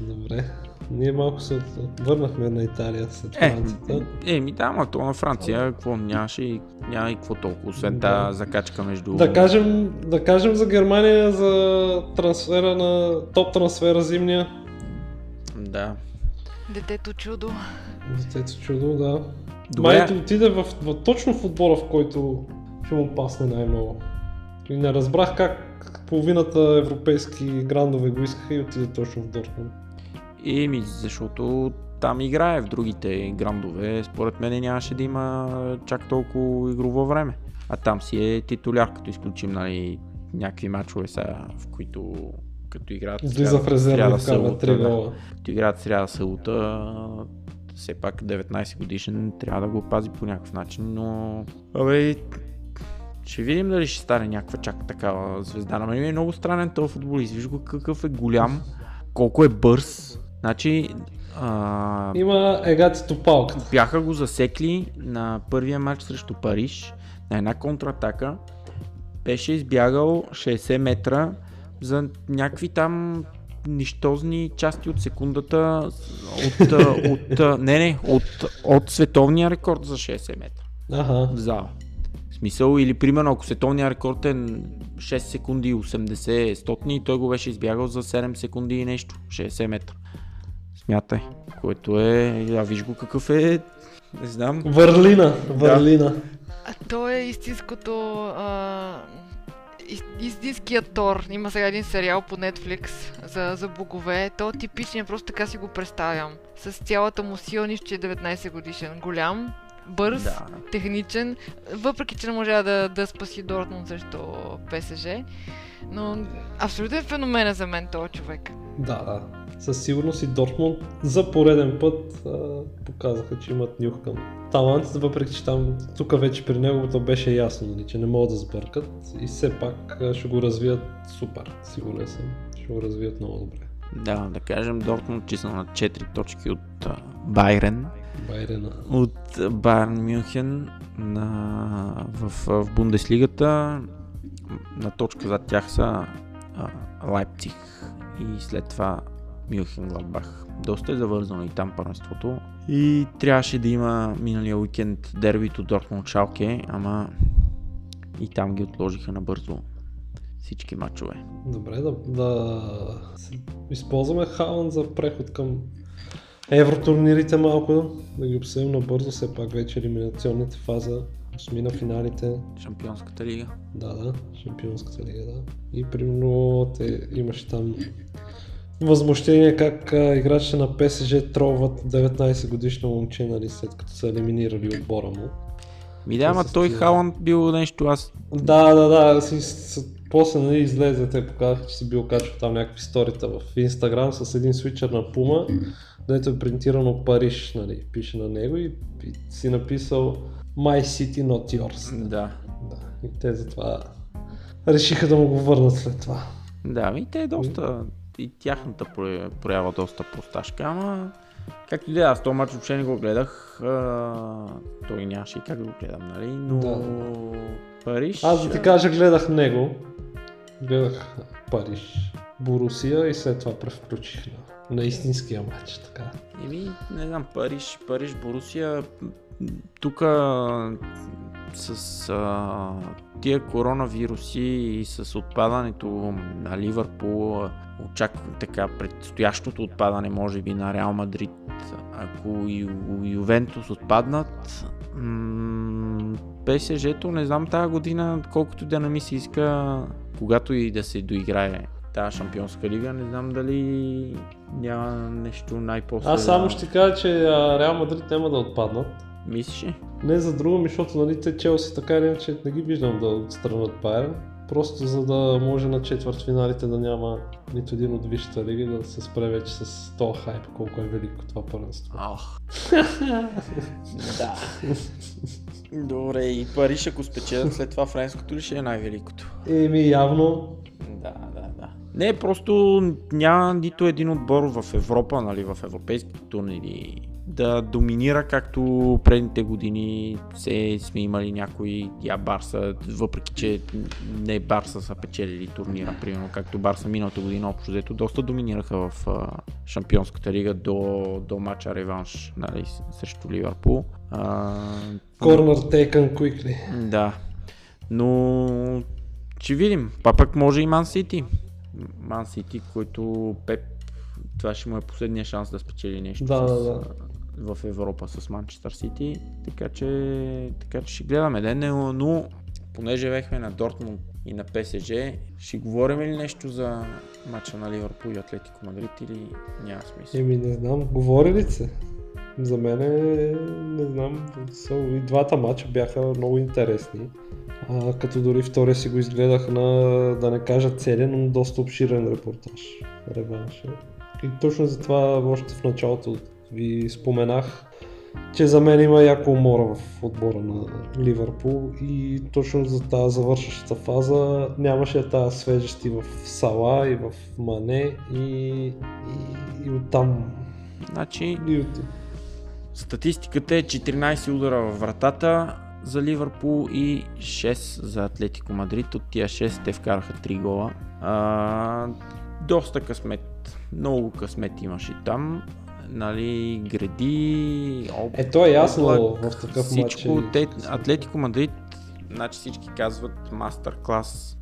Добре. Ние малко се върнахме на Италия след Е, Францията. е, ми да, ама то на Франция, какво нямаше и няма и какво толкова, освен Да. тази закачка между... Да кажем, да кажем за Германия за трансфера на топ трансфера зимния. Да. Детето чудо. Детето чудо, да. Добре. Майто отиде в, в, точно в отбора, в който ще му пасне най-много. И не разбрах как половината европейски грандове го искаха и отиде точно в Дортмунд. Еми, защото там играе в другите грандове. Според мен нямаше да има чак толкова игрово време. А там си е титуляр, като изключим нали, някакви мачове сега, в които като играят Влиза в резерва вкарва три гола. като играят сряда събота, все пак 19 годишен трябва да го пази по някакъв начин, но абе, ще видим дали ще стане някаква чак такава звезда. На мен е много странен този футболист. Виж го какъв е голям, колко е бърз. Значи, а, Има егатито палката. бяха го засекли на първия матч срещу Париж на една контратака. Беше избягал 60 метра за някакви там нищозни части от секундата от, <laughs> от, не, не, от, от световния рекорд за 60 метра Аха. в зала. Смисъл, или примерно ако световният рекорд е 6 секунди 80 стотни, той го беше избягал за 7 секунди и нещо, 60 метра. Смятай, което е, а виж го какъв е, не знам. Върлина. Върлина. А то е истинското... А, ис- истинският Тор. Има сега един сериал по Netflix за, за богове. То е типичният, просто така си го представям. С цялата му сила, нищо, че е 19 годишен. Голям, бърз, Да. техничен, въпреки че не можа да, да спаси Дортмунд срещу ПСЖ. Но абсолютен феномен е за мен този човек. Да, да. Със сигурност и Дортмунд за пореден път а, показаха, че имат нюх към талантите, въпреки че там тук вече при него то беше ясно, нали, че не могат да сбъркат и все пак а, ще го развият супер, сигурен съм. Ще го развият много добре. Да, да кажем, Дортмунд числа на 4 точки от а, Байрен, Байрена. от Байерн Мюнхен на, в, в Бундеслигата. На точка зад тях са а, Лайпциг и след това Мюнхен Гладбах. Доста е завързано и там първенството. И трябваше да има миналия уикенд дербито Дортмунд Шалке, ама и там ги отложиха набързо всички матчове. Добре, да, да използваме Халанд за преход към евротурнирите малко, да ги обсъдим набързо, все пак вече елиминационните фаза, осмина финалите, Шампионската лига. Да, да, Шампионската лига, да. И примерно те имаше там възмущение как а, играчите на ПСЖ тролват 19 годишно момче, нали, след като са елиминирали отбора му. Ми да, ама той Халанд бил нещо, аз Да, да, да, си, с, после нали, излезе, те показаха, че си бил качвал там някакви сторита в Инстаграм с един свичър на Пума, дето е принтирано Париж, нали, пише на него и, и си написал My City Not Yours. да. Да, и те затова решиха да му го върнат след това. Да, ми те е доста, и тяхната проя- проява доста просташка, ама както и да е, аз този матч въобще не го гледах, а, той нямаше и как да го гледам, нали, но Да. Париж... Аз да ти кажа, гледах него, гледах Париж, Борусия и след това превключих на, на истинския матч, така. Еми, не знам, Париж, Париж, Борусия, тук с а, тия коронавируси и с отпадането на Ливърпул, очаквам така предстоящото отпадане, може би на Реал Мадрид, ако Ю, Ювентус отпаднат, м- ПСЖ-то не знам тази година, колкото да не ми се иска, когато и да се доиграе тази шампионска лига, не знам дали няма нещо най-после. Аз само ще кажа, че а, Реал Мадрид няма да отпаднат. Мислиш ли? Не за друго ми, защото нали, те Челси така или иначе не ги виждам да отстранят Байерн. Просто за да може на четвърт финалите да няма нито един от Висшата лига да се спре вече с този хайп, колко е велико това първенство. Ох. да. Добре, и Париж ако спечелят след това френското ли ще е най-великото? Еми явно, да. Не, просто няма нито един отбор в Европа, нали, в европейските турнири да доминира както предните години се сме имали някои я Барса, въпреки че не Барса са печелили турнира, примерно както Барса миналата година общо взето доста доминираха в а, Шампионската лига до, до матча реванш нали, срещу Ливърпул. Corner taken quickly. да. Но ще видим. Па пък може и Ман Сити. Ман Сити, който Пеп, това ще му е последния шанс да спечели нещо Да, с, да, да. в Европа с Манчестър Сити. Така че, така че ще гледаме ден, но, понеже бехме на Дортмунд и на ПСЖ. Ще говорим ли нещо за матча на Ливърпул и Атлетико Мадрид или няма смисъл? Еми не знам, говори ли се? За мен не знам, и двата матча бяха много интересни. А, като дори втория си го изгледах на, да не кажа целен, но доста обширен репортаж. Реванша. И точно за това още в началото ви споменах, че за мен има яко умора в отбора на Ливърпул и точно за тази завършващата фаза нямаше тази свежести в Сала и в Мане и, и, и оттам. Значи, и от... статистиката е 14 удара в вратата за Ливърпул и 6 за Атлетико Мадрид. От тия 6 те вкараха 3 гола. А, доста късмет, много късмет имаше там нали, гради, об... Е, то е ясно облак, в такъв всичко, матч. Те, Атлетико Мадрид, значи всички казват мастер клас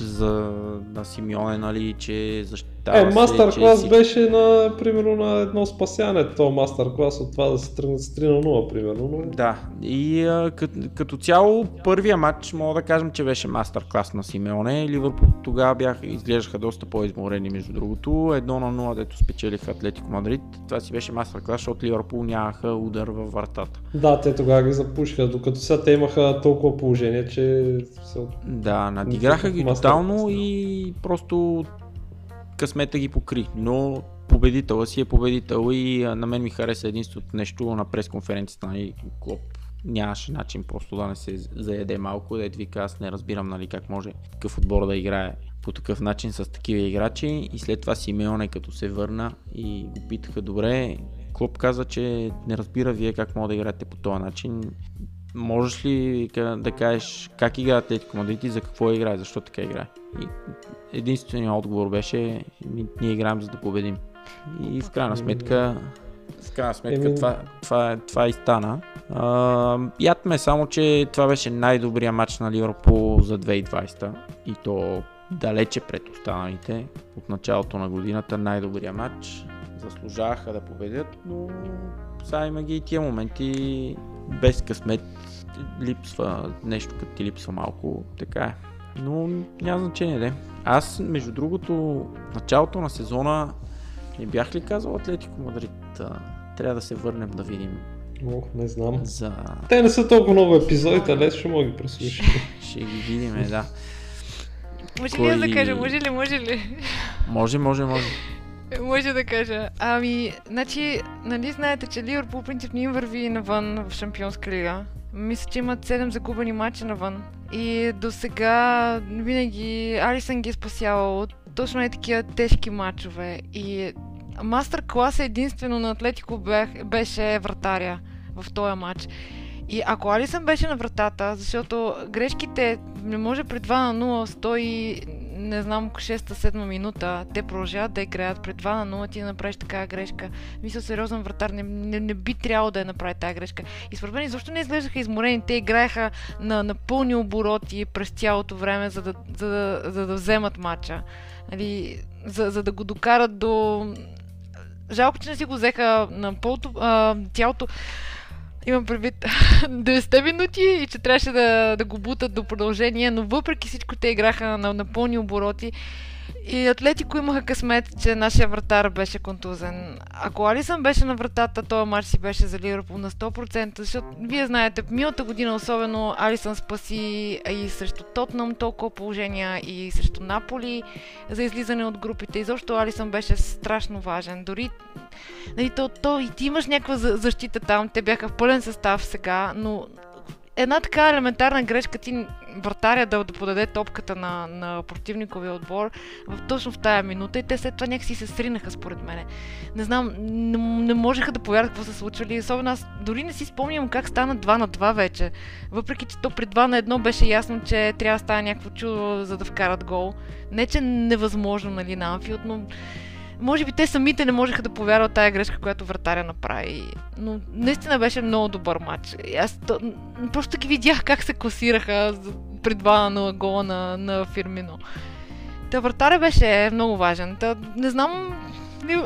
за, на Симеоне, нали, че защитава Е, мастер клас си... беше на, примерно, на едно спасяне, то мастер клас от това да се тръгне с 3 на 0, примерно. Но... Да, и а, като, като цяло първия матч мога да кажем, че беше мастер клас на Симеоне. Ливърпул тогава бяха, изглеждаха доста по-изморени, между другото. Едно на 0, дето спечелиха Атлетико Мадрид. Това си беше мастер клас, защото Ливърпул нямаха удар във вратата. Да, те тогава ги запушиха, докато сега те имаха толкова положение, че... Да, надиграха ги тотално и просто късмета ги покри. Но победител си е победител и на мен ми хареса единството нещо на пресконференцията. На нали, Клоп. Нямаше начин просто да не се заеде малко, да вика аз не разбирам нали, как може такъв отбор да играе по такъв начин с такива играчи. И след това Симеоне като се върна и го питаха добре, Клоп каза, че не разбира вие как мога да играете по този начин можеш ли да кажеш как играе Атлетико Мадрид и за какво играе, защо така играе? И единственият отговор беше, ние играем за да победим. И в крайна сметка, в крайна сметка това, това, това и стана. Яд ме само, че това беше най-добрия матч на Ливърпул за 2020 и то далече пред останалите. От началото на годината най-добрия матч. Заслужаваха да победят, но сега има ги и тия моменти без късмет липсва нещо, като ти липсва малко, така е. Но няма значение, де. Аз, между другото, началото на сезона не бях ли казал Атлетико Мадрид? Трябва да се върнем да видим. Ох, не знам. За... Те не са толкова много епизоди, лес ще мога ги преслушам. ще ги видим, да. Може ли да кажа, може ли, може ли? Може, може, може. Може да кажа. Ами, значи, нали знаете, че Ливърпул принцип не им върви навън в Шампионска лига. Мисля, че имат 7 загубени мача навън. И до сега винаги Алисън ги е спасявал от точно е такива тежки мачове. И мастер клас единствено на Атлетико беше вратаря в този матч. И ако Алисън беше на вратата, защото грешките не може при 2 на 0 стои не знам, 6-7 минута, те продължават да играят пред 2 на 0, ти да направиш такава грешка. Мисля, сериозен вратар не, не, не би трябвало да я направи тази грешка. И според мен изобщо не изглеждаха изморени. Те играеха на, на пълни обороти през цялото време, за да, за да, за да вземат матча. Нали, за, за да го докарат до... Жалко, че не си го взеха на пълто, а, тялото. Имам предвид <laughs> 90 минути и че трябваше да, да го бутат до продължение, но въпреки всичко те играха на, на пълни обороти и Атлетико имаха късмет, че нашия вратар беше контузен. Ако Алисън беше на вратата, този матч си беше за Ливърпул на 100%, защото вие знаете, миналата година особено Алисън спаси и срещу Тотнам толкова положения и срещу Наполи за излизане от групите. И защо Алисън беше страшно важен. Дори нали, то, то, и ти имаш някаква защита там, те бяха в пълен състав сега, но една така елементарна грешка ти вратаря да, да подаде топката на, на противниковия отбор в, точно в тая минута и те след това някакси се сринаха според мене. Не знам, не, не можеха да повярват какво се случвали. Особено аз дори не си спомням как стана 2 на 2 вече. Въпреки, че то при 2 на 1 беше ясно, че трябва да стане някакво чудо, за да вкарат гол. Не, че невъзможно, нали, на Анфилд, но може би те самите не можеха да повярват тая грешка, която вратаря направи. Но наистина беше много добър матч. Аз то, просто ги видях как се класираха при два на гола на, на Фирмино. Та вратаря беше много важен. Та, не знам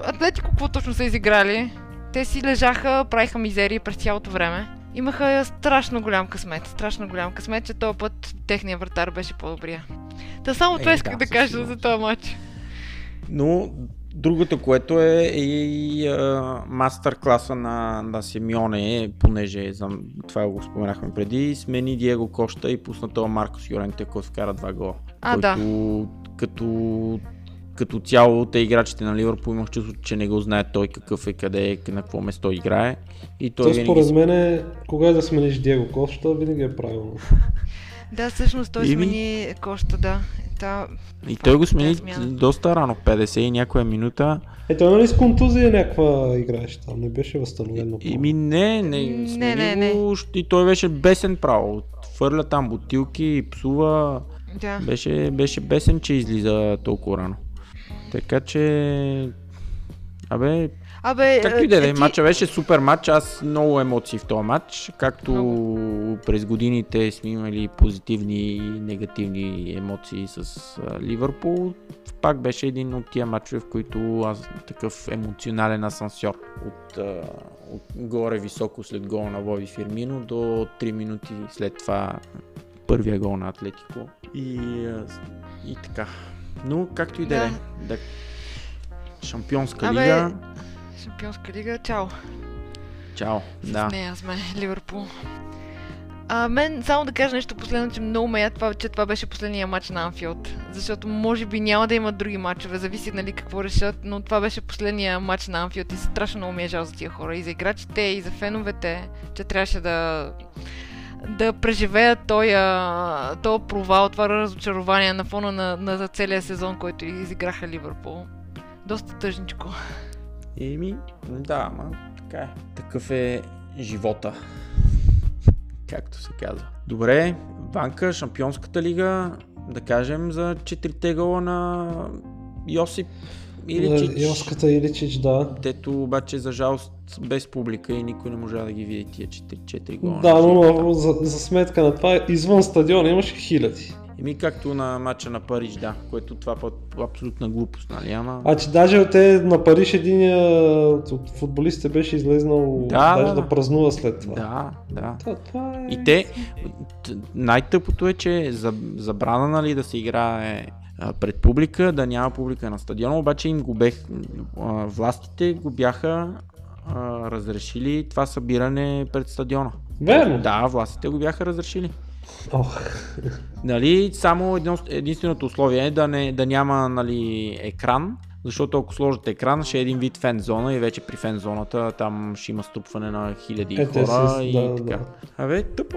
Атлетико какво точно са изиграли. Те си лежаха, правиха мизерии през цялото време. имаха страшно голям късмет. Страшно голям късмет, че този път техния вратар беше по-добрия. Та само това Е, исках да, да, кажа за този матч. Но другото, което е, е и мастер класа на, на Симеоне, понеже за, това го споменахме преди, смени Диего Кошта и пусна това Маркос Юренте, който вкара два гола. А, да. който, като, като цяло те играчите на Ливърпул имах чувство, че не го знае той какъв е, къде е, на какво место играе. И той То винаги според мен е, кога да смениш Диего Коста, винаги е правилно. <laughs> Да, всъщност той Ими- смени Коща, да. Та, И той го смени смяна. доста рано, 50 и някоя минута. Е, той нали с контузия някаква играеше там, не беше възстановен напълно. И ми не, не, Не, смени не, не. го, и той беше бесен право. Хвърля там бутилки, псува. да. Беше, беше бесен, че излиза толкова рано. Така че... Абе, Абе, както и да е, ти- матча беше супер матч, аз много емоции в този матч, както през годините сме имали позитивни и негативни емоции с Ливърпул, пак беше един от тия матчове, в които аз такъв емоционален асансьор от, от горе високо след гол на Води Фирмино до 3 минути след това първия гол на Атлетико. И, и така. Но както и да е, да. Шампионска Абе, лига, Шампионска лига, чао. чао. С Да. нея сме, Ливърпул. А, мен, само да кажа нещо последно, че много ме това, че това беше последния матч на Анфилд. Защото може би няма да има други матчове, зависи нали какво решат, но това беше последния матч на Анфилд и страшно много ми е жал за тия хора. И за играчите, и за феновете, че трябваше да да преживеят този, този провал, това разочарование на фона на, на целия сезон, който изиграха Ливърпул. Доста тъжничко. Еми, да, ма така е. Такъв е живота. Както се казва. Добре, Банка, Шампионската лига, да кажем за четирите гола на Йосип Иличич. Е, Йоската Иличич, да. Дето обаче за жалост без публика и никой не можа да ги види тия 4 гола. Да, но за, за сметка на това, извън стадиона имаше хиляди. Еми както на матча на Париж, да, което това път абсолютна глупост, нали, ама... А че даже те на Париж един от футболистите беше излезнал Да, даже да, да, празнува след това. Да, да. Това, това е... И те, най-тъпото е, че за, забрана нали, да се играе пред публика, да няма публика на стадиона, обаче им го бех, властите го бяха разрешили това събиране пред стадиона. Верно. Да, властите го бяха разрешили. Ох, Нали, само едно, единственото условие е да, не, да няма нали, екран, защото ако сложат екран, ще е един вид фен зона и вече при фен зоната там ще има ступване на хиляди Е, хора си- и да, така. да. Абе, тъпа.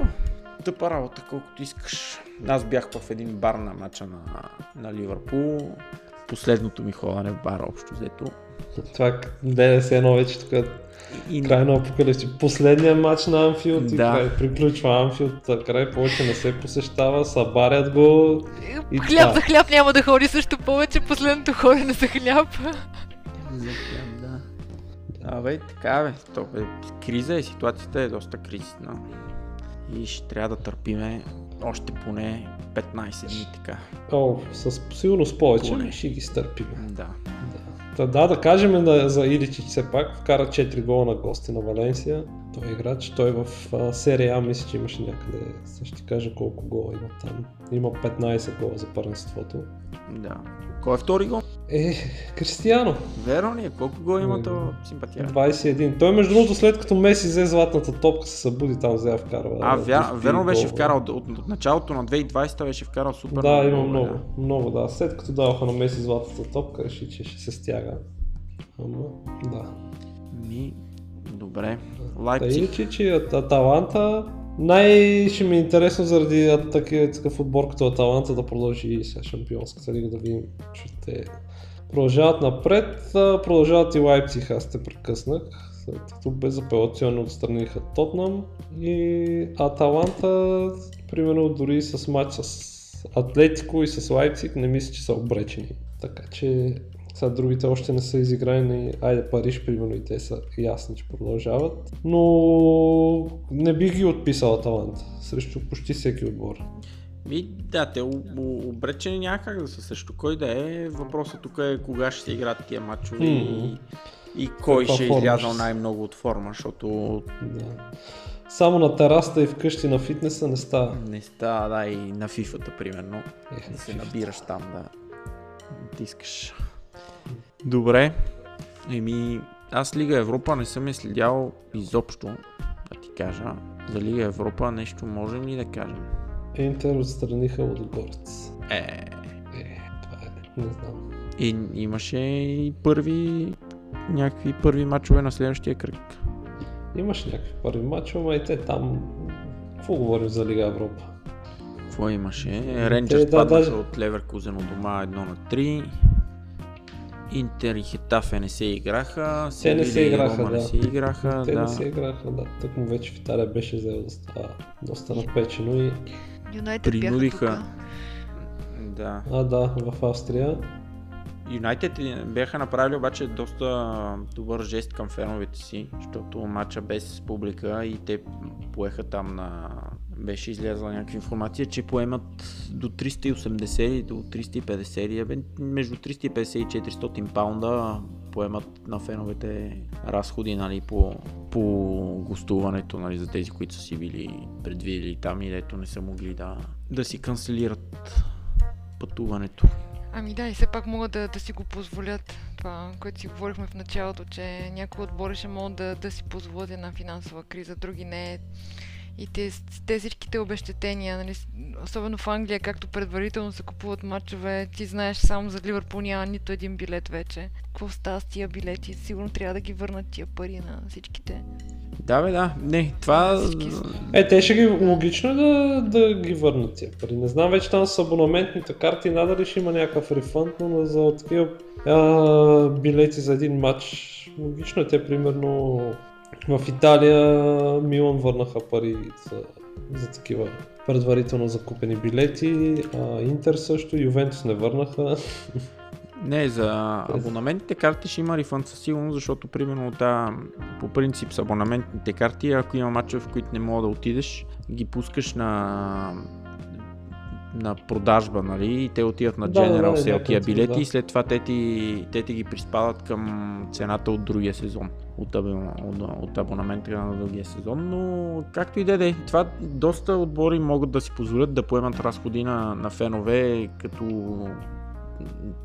Тъпа работа, колкото искаш. Аз бях в един бар на мача на, на Ливърпул. Последното ми ходене в бара общо взето. Това ДНС едно вече тук И, край на апокалипси. Последният матч на Анфилд и Да. край, приключва Анфилд, край повече не се посещава, събарят го. И хляб това. за хляб няма да ходи също повече, последното хорене за хляб. За хляб, да. Абе, така бе. То, бе. Криза е, ситуацията е доста кризисна. И ще трябва да търпиме още поне 15 дни така. О, със сигурност повече, Поне. ще ги стърпим. Да. Да, да, да кажем да, за Иличич все пак, вкара 4 гола на гости на Валенсия. Той е играч, той в а, серия А мисля, че имаше някъде, сега ще кажа колко гола има там. Има 15 гола за първенството. Да. Кой е втори гол? Е, Кристияно, Верно ли е? Колко гол има М, то симпатия? 21. Той между другото след като Меси взе златната топка се събуди там взе вкарва. А, да, вя, верно беше гол. вкарал от, от, от началото на 2020 беше вкарал супер Да, има много, много, да. След като даваха на Меси златната топка, реши, че ще се стяга. Ама, да. Ми, добре. Лайпциг. Иличич и Ат- Аталанта. Най ще ми е интересно заради такива такъв отбор като Аталанта да продължи и сега шампионската лига да видим, че те продължават напред. Продължават и Лайпциг, аз те прекъснах. След като безапелационно отстраниха Тотнам и Аталанта, примерно дори с матч с Атлетико и с Лайпциг не мисля, че са обречени. Така че сега другите още не са изиграни. Айде Париж, примерно, и те са ясни, че продължават. Но не бих ги отписал Аталанта срещу почти всеки отбор. Ми, да, те обречени няма как да са също. Кой да е, въпросът тук е кога ще се играят тия матчове и, и кой Каква ще е са. най-много от форма, защото Да. само на терасата и вкъщи на фитнеса не става. Не става, да, и на фифата, примерно. Ех, Да се набираш там, да натискаш. Добре. Еми, аз Лига Европа не съм я следял изобщо, да ти кажа. За Лига Европа нещо можем ли да кажем? Интер отстраниха от Горец. Е, Е, това е, не знам. и имаше и първи, някакви първи матчове на следващия кръг. Имаш някакви първи матчове, ама и те там... Какво говорим за Лига Европа? Какво имаше? Рейнджерс да, паднаха даже- от Леверкузен от дома 1 на 3. Интер и Хетафе не се играха. Те не се играха, да. не се играха. Те да. не се играха, да. Тък му вече в Италия беше взел да става доста напечено и... Юнайтед бяха Принудиха. тука. Да. А, да, в Австрия. Юнайтед бяха направили обаче доста добър жест към феновете си, защото матча без публика и те поеха там на... Беше излязла някаква информация, че поемат до 380 или до 350 или бе, между 350 и 400 паунда поемат на феновете разходи нали, по, по гостуването нали, за тези, които са си били предвидели там и дето не са могли да, да си канцелират пътуването. Ами да, и все пак могат да, да си го позволят. Това, което си говорихме в началото, че някои отбори ще могат да, да си позволят една финансова криза, други не. И те, те всичките обещетения, нали, особено в Англия, както предварително се купуват матчове, ти знаеш само за Ливърпул няма нито един билет вече. Какво става с тия билети? Сигурно трябва да ги върнат тия пари на всичките. Да, бе, да. Не, това... Е, те ще ги, логично е да, да ги върнат тия пари. Не знам вече там с абонаментните карти, надали ще има някакъв рефънд, но за такива билети за един матч, логично е те примерно в Италия Милан върнаха пари за, за такива предварително закупени билети, а Интер също, Ювентус не върнаха. <laughs> Не, за абонаментните карти ще има рефънд със сигурност, защото примерно та, по принцип с абонаментните карти, ако има матчове, в които не мога да отидеш, ги пускаш на на продажба, нали, и те отиват на Да, да, General да, Sale тия билети да. и след това те ти, те ти ги приспадат към цената от другия сезон, от, от, от абонамента на другия сезон, но както и да е, да е, това доста отбори могат да си позволят да поемат разходи на, на фенове, като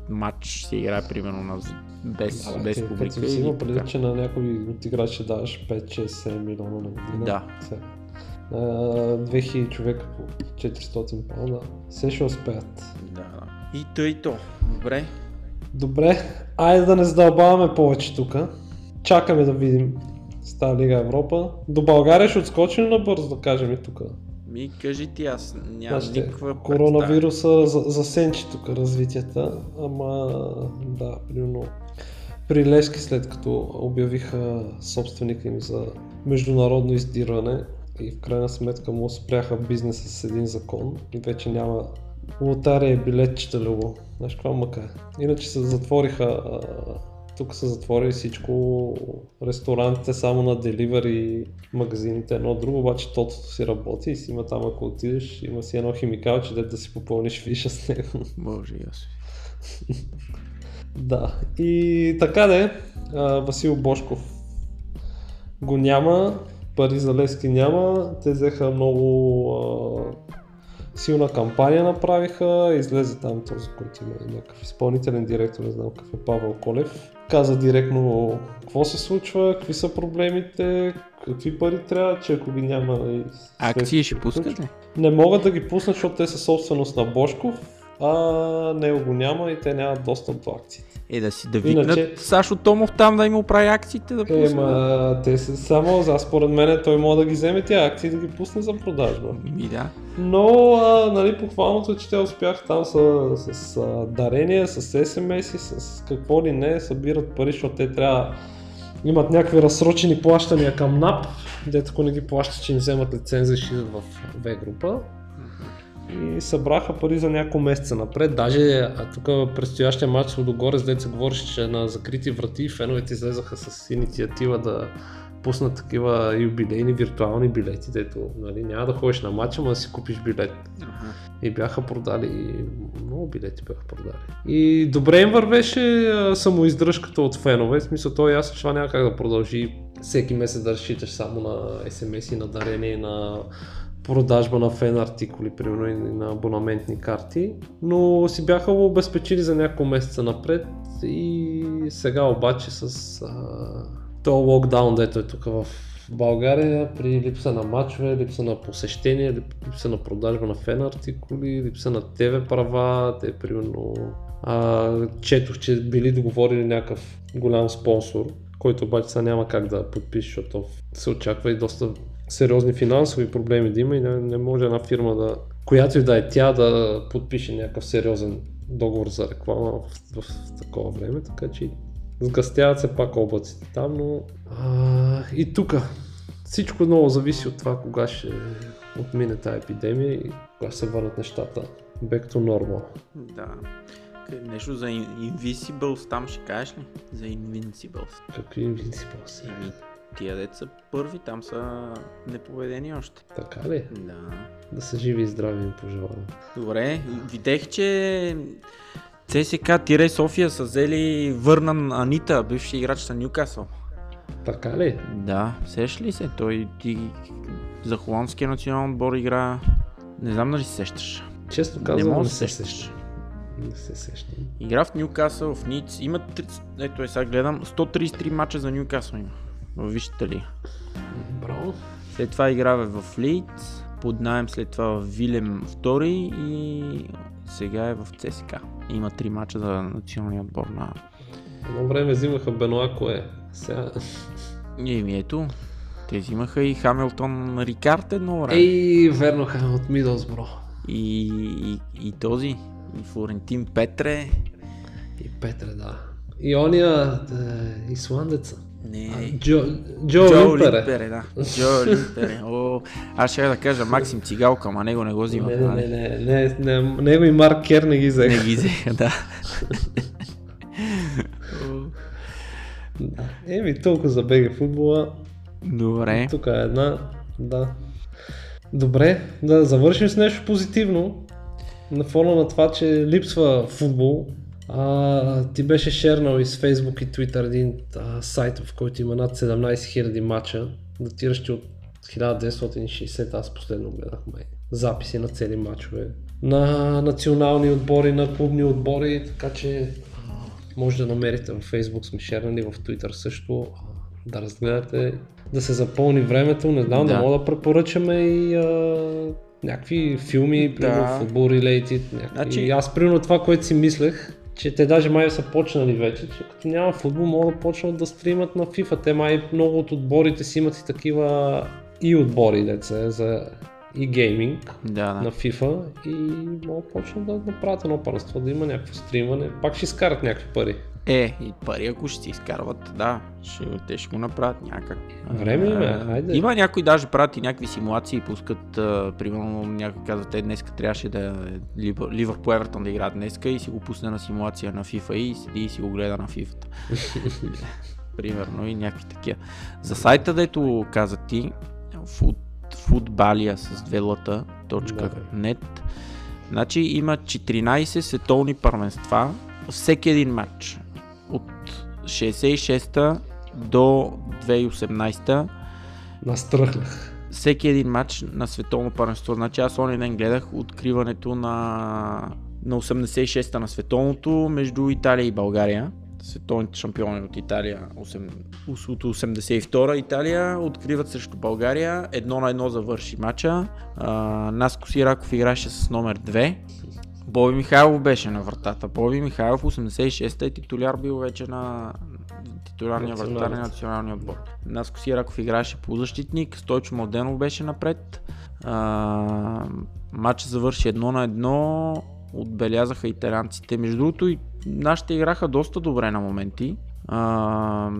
матч се играе примерно на, без, Да, без публика. Като си има така. че на някой от играч ще даваш 5-6-7 милиона на година. Да. На 2000 човека по 400 паунда. Все ще успеят. Да. И тъй то. Добре. Добре, айде да не задълбаваме повече тук. Чакаме да видим с тази Лига Европа. До България ще отскочим набързо да кажем и тук. Ми кажи ти, аз нямам Значи, никаква коронавируса за, засенчи тук развитията, ама да, примерно при Лески след като обявиха собственика им за международно издирване и в крайна сметка му спряха бизнеса с един закон и вече няма лотария и билетчета любо. Знаеш каква мъка е? Иначе се затвориха а, тук са затворили всичко, ресторантите само на деливари, магазините едно друго, обаче тотото си работи и си има там, ако отидеш, има си едно химикалче, де да си попълниш фиша с него. Боже, ясно. <laughs> да, и така де, Васил Бошков го няма, пари за Лески няма, те взеха много а, силна кампания направиха, излезе там този, който има някакъв изпълнителен директор, не знам какъв е Павел Колев. Каза директно какво се случва, какви са проблемите, какви пари трябва, че ако ги няма... Акции ще следствието пускат приключва. ли? Не могат да ги пуснат, защото те са собственост на Бошков, а него го няма и те нямат достъп до акциите. Е, да си да викнат Иначе- Сашо Томов там да им оправи акциите да Е, пусне. ма, те са само, аз според мен той може да ги вземе тия акции и да ги пусне за продажба. Ми да. Но, а, нали, похвалното е, че те успяха там с, с а, дарения, с смс и с какво ли не, събират пари, защото те трябва имат някакви разсрочени плащания към НАП, дето ако не ги плащат, че им вземат лицензия и ще идат в В група. И събраха пари за няколко месеца напред. Даже тук предстоящия матч с Лудогорец, дето се говореше, че на закрити врати феновете излезаха с инициатива да пуснат такива юбилейни виртуални билети, дето нали, няма да ходиш на матча, но да си купиш билет. Аха. И бяха продали, много билети бяха продали. И добре им вървеше самоиздръжката от фенове, в смисъл то е ясно, че това няма как да продължи всеки месец да разчиташ само на SMS и на дарение на продажба на фен артикули, примерно и на абонаментни карти, но си бяха обезпечили за няколко месеца напред и сега обаче с а, то локдаун, дето е тук в България, при липса на матчове, липса на посещение, липса на продажба на фен артикули, липса на ТВ права, те примерно а, четох, че били договорили някакъв голям спонсор, който обаче сега няма как да подпише, защото се очаква и доста сериозни финансови проблеми да има и не, не може една фирма да, която и да е тя да подпише някакъв сериозен договор за реклама в, в, в такова време, така че сгъстяват се пак облаците там, но а, и тук всичко много зависи от това кога ще отмине тази епидемия и кога ще се върнат нещата back to normal. Да. Нещо за Invisibles там ще кажеш ли? За Invincibles. Какви Invincibles? Еми, тия деца първи, там са непобедени още. Така ли? Да. Да са живи и здрави им пожелавам. Добре, видех, че ЦСК Тире София са взели Върнан Анита, бивши играч на Ньюкасъл. Така ли? Да, сеш ли се? Той ти за холандския национален отбор игра... Не знам дали се сещаш. Често казвам, не да се се сещаш. Не се сещам. Игра в Ньюкасъл, в Ниц. Има, три- ето е сега гледам, 133 мача за Ньюкасъл има. Вижте ли. Браво. След това играва в Лийц, под найем след това в Вилем втори и сега е в ЦСКА. Има три мача за националния отбор на... Едно време взимаха Бенуа кое. Сега... И ми ето, те взимаха и Хамилтон Рикард едно време. Ей, верно от Мидълсбро. И, и, и този, и Флорентин Петре. И Петре, да. И ония е, исландеца. Не, Джо, Джо, Джо Лимпере. Лимпере, да. Джо Лимпере. <laughs> О, аз ще да кажа Максим Цигалка, ама него не го взима. Не, не, не, не, не, не, него и Марк Кер не ги Не взеха. ги взеха, <laughs> да. Да. Еми, толкова за БГ футбола. Добре. Тук е една, да. Добре, да завършим с нещо позитивно. На фона на това, че липсва футбол, а, ти беше шернал из Facebook и Twitter един а, сайт, в който има над 17 000 мача, датиращи от 1960, аз последно гледах май, записи на цели мачове, на национални отбори, на клубни отбори, така че може да намерите в Facebook сме шернали, в Twitter също, да разгледате, да се запълни времето, не знам, да, Да. мога да препоръчаме и а, някакви филми, примерно Да. футбол related, някакви. Значи- Аз примерно това, което си мислех, че те даже май са почнали вече, че като няма футбол, могат да почнат да стримат на FIFA. Те май много от отборите си имат и такива и отбори, деца, за и гейминг Да, на да. FIFA и могат да почнат да направят едно първенство, да има някакво стримане. Пак ще изкарат някакви пари. Е, и пари ако ще си изкарват, да, ще, те ще го направят някак. Време им е, хайде. Има някои даже правят и някакви симулации пускат, а, примерно някой казва, те днес трябваше да Ливър- Ливърпул Евертон да играят днеска и си го пусне на симулация на FIFA и седи и си го гледа на FIFA. <laughs> примерно и някакви такива. За сайта, дето каза ти, фут, футбалия с две лъта, точка .net, значи има 14 световни първенства, всеки един матч от 66-та до 2018-та Настръхнах. всеки един матч на световно първенство. Значи аз онен ден гледах откриването на, на 86-та на световното между Италия и България. Световните шампиони от Италия, 8, от 82-а Италия откриват срещу България. Едно на едно завърши матча. А, Наско Сираков играше с номер 2. Боби Михайлов беше на вратата. Боби Михайлов 86-та е титуляр бил вече на титулярния вратар на националния отбор. Наско Сираков играеше полузащитник, Стойчо Младенов беше напред. А, матчът завърши едно на едно, отбелязаха италианците. Между другото и нашите играха доста добре на моменти. А,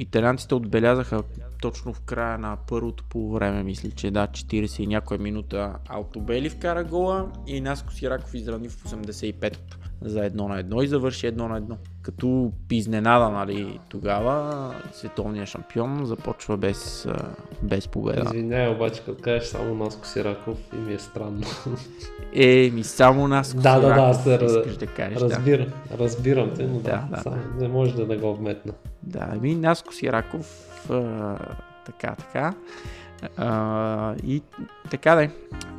италианците отбелязаха точно в края на първото полувреме, мисля, че да, 40 и някоя минута Алтобели вкара гола и Наско Сираков изравни в 85-то за едно на едно и завърши едно на едно. Като изненада, нали, тогава световният шампион започва без, без победа. Извинявай, обаче, като кажеш само Наско Сираков и ми е странно. Е, ми само нас. Да, да, да, аз искаш да кажеш. Разбирам, да. разбирам те, но да, Да, да. не може да не го вметна. Да, ми Наско Сираков, а, така, така. А, и така да е.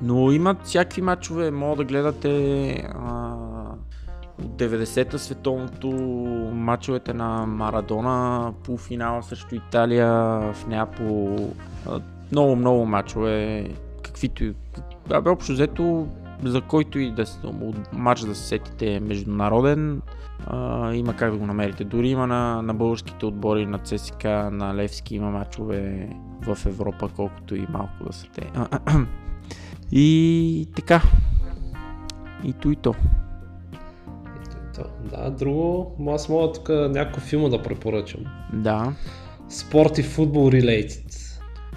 Но имат всякакви матчове, мога да гледате а, от 90-та световното матчовете на Марадона, полуфинала срещу Италия в Неапол. А, много, много матчове, каквито. Абе, общо взето, за който и да матч да се сетите международен, а, има как да го намерите. Дори има на, на българските отбори, на ЦСК, на Левски има матчове в Европа, колкото и малко да са те. <clears throat> И така. И то и то. Да, друго, аз мога тук някакъв филма да препоръчам. Да, Спорт и футбол related.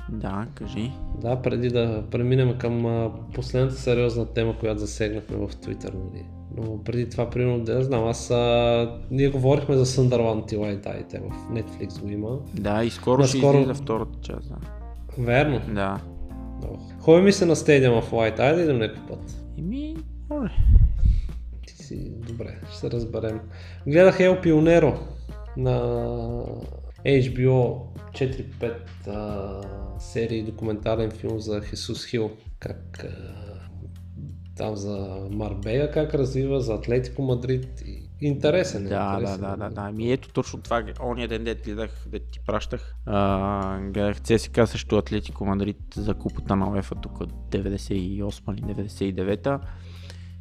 Да, кажи. Да, преди да преминем към последната сериозна тема, която засегнахме в Twitter, нали. Но преди това, примерно, да знам, аз а, ние говорихме за Sunderland и White Eye, те в Netflix го има. Да, и скоро ще Наскоро- излиза втората част. Да. Верно. да. Ходи ми се на стадиума в Eye да идем някакъв път. Еми, моля. Ти си, добре, ще се разберем. Гледах Ел Пионеро на HBO 4-5 а, серии документален филм за Хесус Хил, как там за Марбея как развива, за Атлетико Мадрид. Интересен е. Да, да, интересен. да, да, да. Ми ето точно това, ония ден дет гледах, да ти пращах. А, гледах ЦСКА срещу Атлетико Мадрид за купата на УЕФА тук от 98 или 99-та.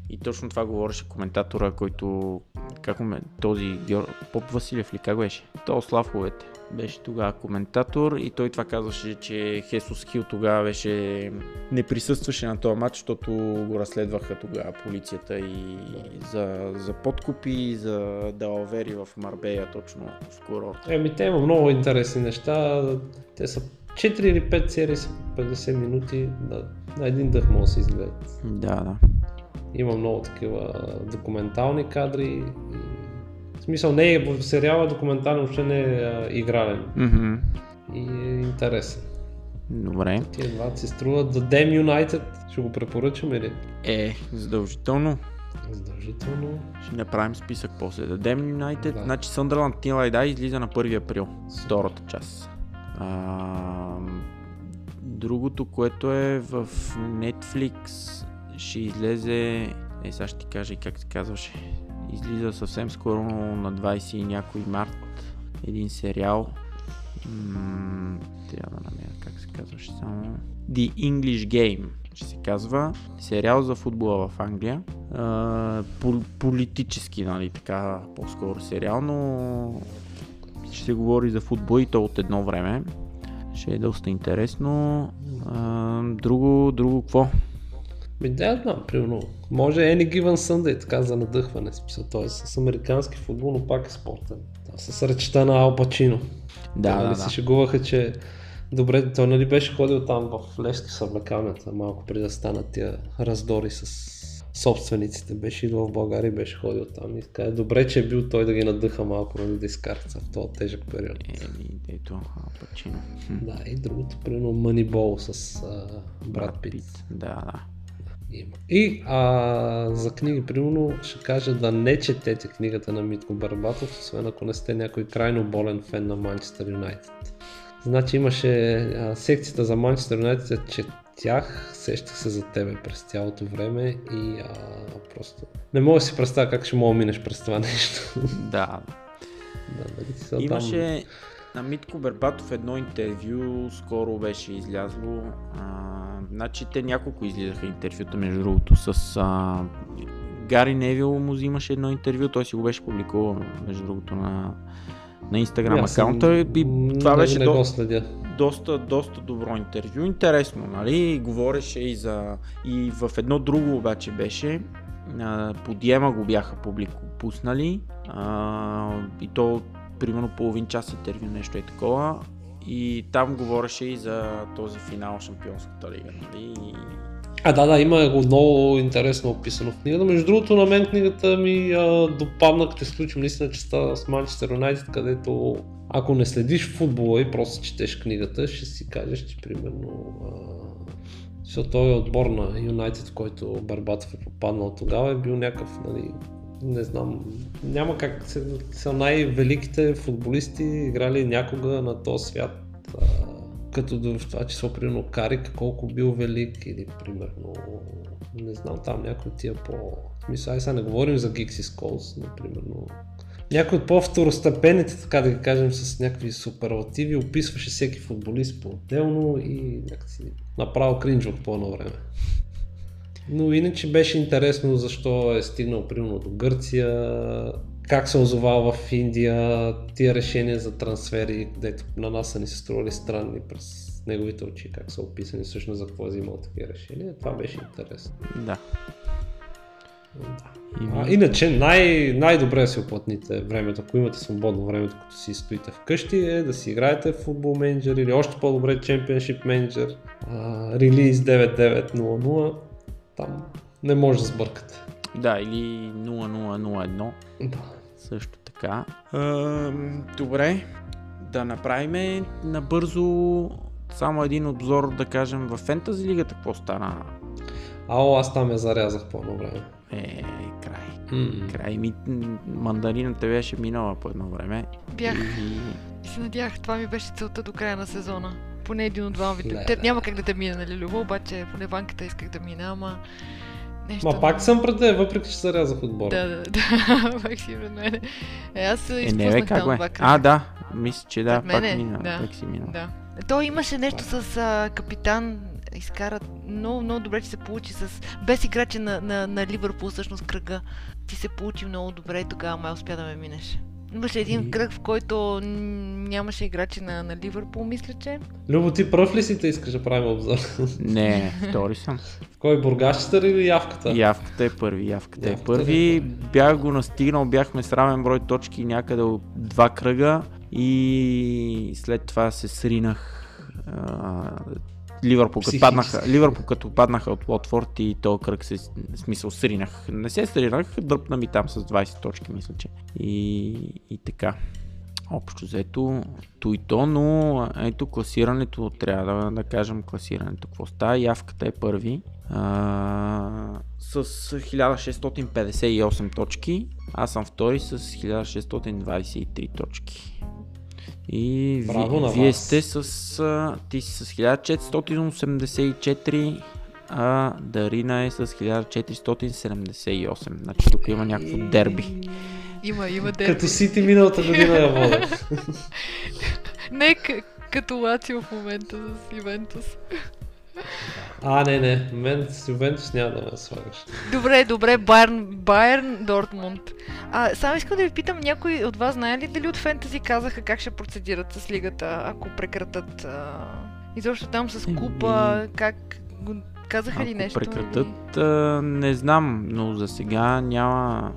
И точно това говореше коментатора, който, как ме, този Геор... Поп Василев ли, как беше? То Славковете. Беше тогава коментатор и той това казваше, че Хесус Хил тогава беше не присъстваше на този матч, защото го разследваха тогава полицията и за, за подкупи, за далавери в Марбея точно в курорт. Еми, те има много интересни неща. Те са 4 или 5 серии са по 50 минути. На, на един дъх могат да се изгледат. Да, да. Има много такива документални кадри. В смисъл не е в сериала документален, въобще не е а, игрален. Мгм. И е интересен. Добре. Тия два си струват. The Damn United ще го препоръчам или? Е, задължително. Задължително. Ще направим списък после. Да Damn United, Да. значи Sunderland Till I Die излиза на 1 април. Втората част. А, другото, което е в Netflix, ще излезе... Е, сега ще ти кажа и как се казваше. Излиза съвсем скоро на 20 и някой март един сериал. М- трябва да намеря как се казваше само. The English Game ще се казва. Сериал за футбола в Англия. Пол- политически, нали, така, по-скоро сериал, но ще се говори за футбол и то от едно време. Ще е доста интересно. А, друго, друго какво? Ми да, знам, примерно. Може Any Given Sunday, така за надъхване. Смисъл, т.е. с американски футбол, но пак е спортен. Да, с речта на Ал Пачино. Да, Те, да, нали, да. се шегуваха, че добре, той нали беше ходил там в Левски съблекалнята, малко преди да станат тия раздори с собствениците. Беше идвал в България и беше ходил там и каза, добре, че е бил той да ги надъха малко, нали, да изкарат в този тежък период. Еми, ето, Алпачино. Да, и другото, примерно Moneyball с а, Брат Пит. Да, да. И а, за книги, примерно, ще кажа да не четете книгата на Митко Барбатов, освен ако не сте някой крайно болен фен на Манчестър Юнайтед. Значи имаше а, секцията за Манчестър Юнайтед, четях, сещах се за тебе през цялото време и а, просто не мога да си представя как ще мога да минеш през това нещо. Да, <laughs> да, дали си са там- Имаше на Митко Бербатов едно интервю, скоро беше излязло. А, значи те няколко излизаха интервюта, между другото, с а, Гари Невил му взимаше едно интервю, той си го беше публикувал, между другото, на, на Instagram съм- акаунта и това не, беше не до, следя. доста, доста добро интервю. Интересно, нали? Говореше и за... И в едно друго обаче беше. А, по Диема го бяха публико пуснали. А, и то примерно половин час интервю, нещо е такова. И там говореше и за този финал Шампионската лига, нали? А, да, да, има го много интересно описано в книгата. Между другото, на мен книгата ми а, допадна, като изключим наистина частта с Манчестър Юнайтед, където ако не следиш футбола и просто четеш книгата, ще си кажеш, че примерно а, Защото той е отбор на Юнайтед, който Барбатов е попаднал тогава, е бил някакъв, нали, не знам, няма как, са, са най-великите футболисти, играли някога на този свят. А, като в това число, примерно, Карик, колко бил велик или, примерно, не знам, там някой тия по... Мисля, ай сега не говорим за Гикси Сколс, например, но някой от по-второстепените, така да ги кажем, с някакви суперлативи, описваше всеки футболист по-отделно и някакси направо кринжвах по едно време. Но иначе беше интересно защо е стигнал примерно до Гърция, как се озовал в Индия, тия решения за трансфери, където на нас са ни се стрували странни през неговите очи, как са описани всъщност за какво е взимал такива решения. Това беше интересно. Да. Да. А, иначе най- най-добре си оплътните времето, ако имате свободно време, като си стоите вкъщи, е да си играете в футбол менеджер или още по-добре Championship менеджер, релиз 9900, там не може да сбъркате. Да, или 0001. Да. Също така. А, добре, да направим набързо само един обзор, да кажем, в Фентази лигата какво стана? Ао, аз там я зарязах по едно време. Е, край. Mm. Край ми, мандарината беше минала по едно време. Бях И... и се надях, това ми беше целта до края на сезона. Поне един от двама. Не, Те не. няма как да те мина, нали, Любо, обаче поне банката исках да мина, ама... Нещо... Ма пак съм пред теб, въпреки че зарязах отбора. Да, да, да, <laughs> пак си пред мене. Е, аз се Е, не изпуснах бе, как там бе? два кръга. А, да, мисля, че да, пак мене, мина, да. пак си мина. Да. То имаше нещо с а, капитан, изкара много, много добре, че се получи с... Без играчи на, на, на Ливърпул, всъщност кръга. Ти се получи много добре и тогава май успя да ме минеш. Имаше един И- кръг, в който нямаше играчи на, на Ливърпул, мисля, че. Любо, ти пръв ли си те искаш да правим обзор? Не, втори съм. В кой бургащата или явката? Явката е първи, явката е Явката е първи. първи. Бях го настигнал, бяхме с равен брой точки някъде от два кръга и след това се сринах. Ливърпул като, паднаха, Ливърпул като паднаха от Лотфорд и този кръг се, смисъл, сринах. Не се сринах, дръпна ми там с 20 точки, мисля, че. И, и така. Общо взето, то и то, но ето класирането, трябва да, да кажем класирането. Какво става? Явката е първи а, с 1658 точки, аз съм втори с 1623 точки. И ви, Браво на вие вас. сте с, а, ти си с 1484, а Дарина е с 1478. Значи тук има някакво дерби. Има, има дерби. Като Сити миналата година я вода. <laughs> Не к- като Лацио в момента с Ивентус. А, не, не, мен с Ювентус няма да ме слагаш. Добре, добре, Байерн, Байерн, Дортмунд. А, само искам да ви питам, някой от вас знае ли дали от фентази казаха как ще процедират с лигата, ако прекратат а... изобщо там с купа, как го казаха ли Ако нещо? прекратат, а, не знам, но за сега няма,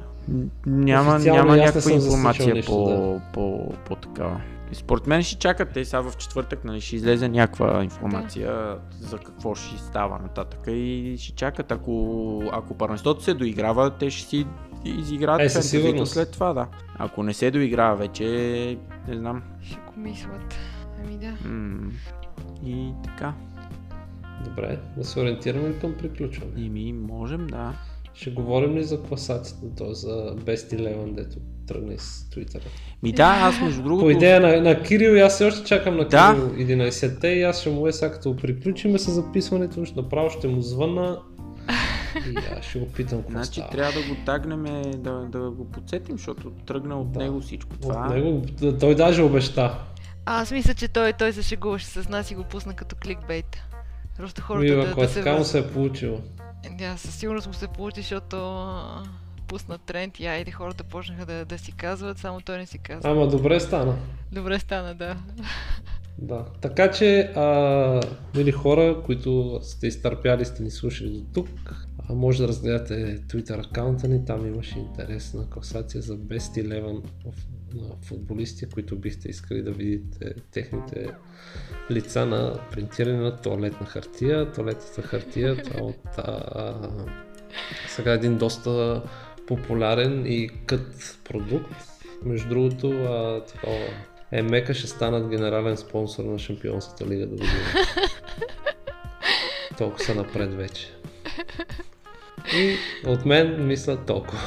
няма, Официално няма някаква информация нищо, по, да. по, по, такава. И според мен ще чакат те сега в четвъртък, нали, ще излезе някаква информация за какво ще става нататък и ще чакат. Ако, ако първенството се доиграва, те ще си изиграят Е, фентазито след това, да. Ако не се доиграва вече, не знам. Ще го мислят. Ами да. М- и така. Добре, да се ориентираме към приключване. И ми можем, да. Ще говорим ли за класацията, т.е. за Best Eleven, дето тръгна из Twitter? Ми да, аз между другото... По идея на, на Кирил, и аз все още чакам на Да. Кирил 11-те и аз ще му е сега като приключиме с записването, ще направо ще му звъна и аз ще го питам какво Значи става. трябва да го тагнем, да, да го подсетим, защото тръгна от Да. него всичко това. От него, той даже обеща. А, аз мисля, че той, той се шегуваше с нас и го пусна като кликбейт. Просто хората Мила, да, ако да е се така му се е получило. Да, със сигурност му се получи, защото пусна тренд и айде хората почнаха да, да си казват, само той не си казва. Ама добре стана. Добре стана, да. Да. Така че, а, мили хора, които сте изтърпяли, сте ни слушали до тук, а може да разгледате Twitter акаунта ни, там имаше интересна класация за Best Eleven в- на футболисти, които бихте искали да видите техните лица на принтиране на туалетна хартия. Туалетната хартия това е от а, сега един доста популярен и кът продукт. Между другото, а, такова, Емека ще станат генерален спонсор на Шампионската лига до година. <laughs> Толкова са напред вече. И от мен мисля толкова.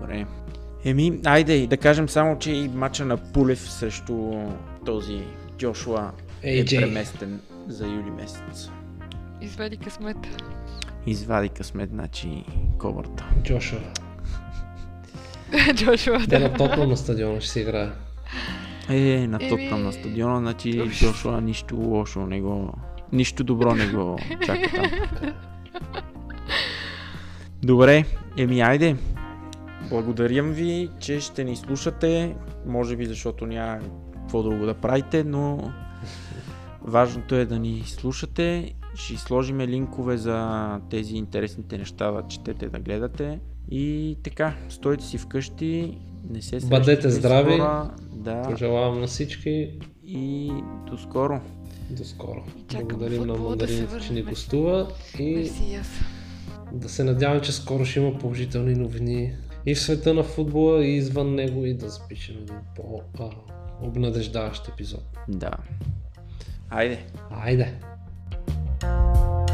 Добре. Еми, айде да кажем само, че и мача на Пулев срещу този Джошуа е AJ. преместен за юли месец. Извади късмет. Извади късмет, значи ковърта. Джошуа. <laughs> Джошуа, Те да. на Тотнам на стадиона ще си играе. Е, на Тотнам на стадиона, значи. Джошуа нищо лошо не го... Нищо добро не го чака там. <laughs> Добре, еми айде. Благодарям ви, че ще ни слушате. Може би защото няма какво друго да правите, но важното е да ни слушате. Ще сложим линкове за тези интересните неща да четете, да гледате. И така, стойте си вкъщи, не се срещате Бъдете здрави. хора, да, Пожелавам на всички и до скоро. до скоро. чакам Благодарим на футбола да Мандарин, че ни гостува и Мерси да се надявам, че скоро ще има положителни новини и в света на футбола и извън него и да запишем един по-обнадеждаващ епизод. Да. Айде. Айде! Música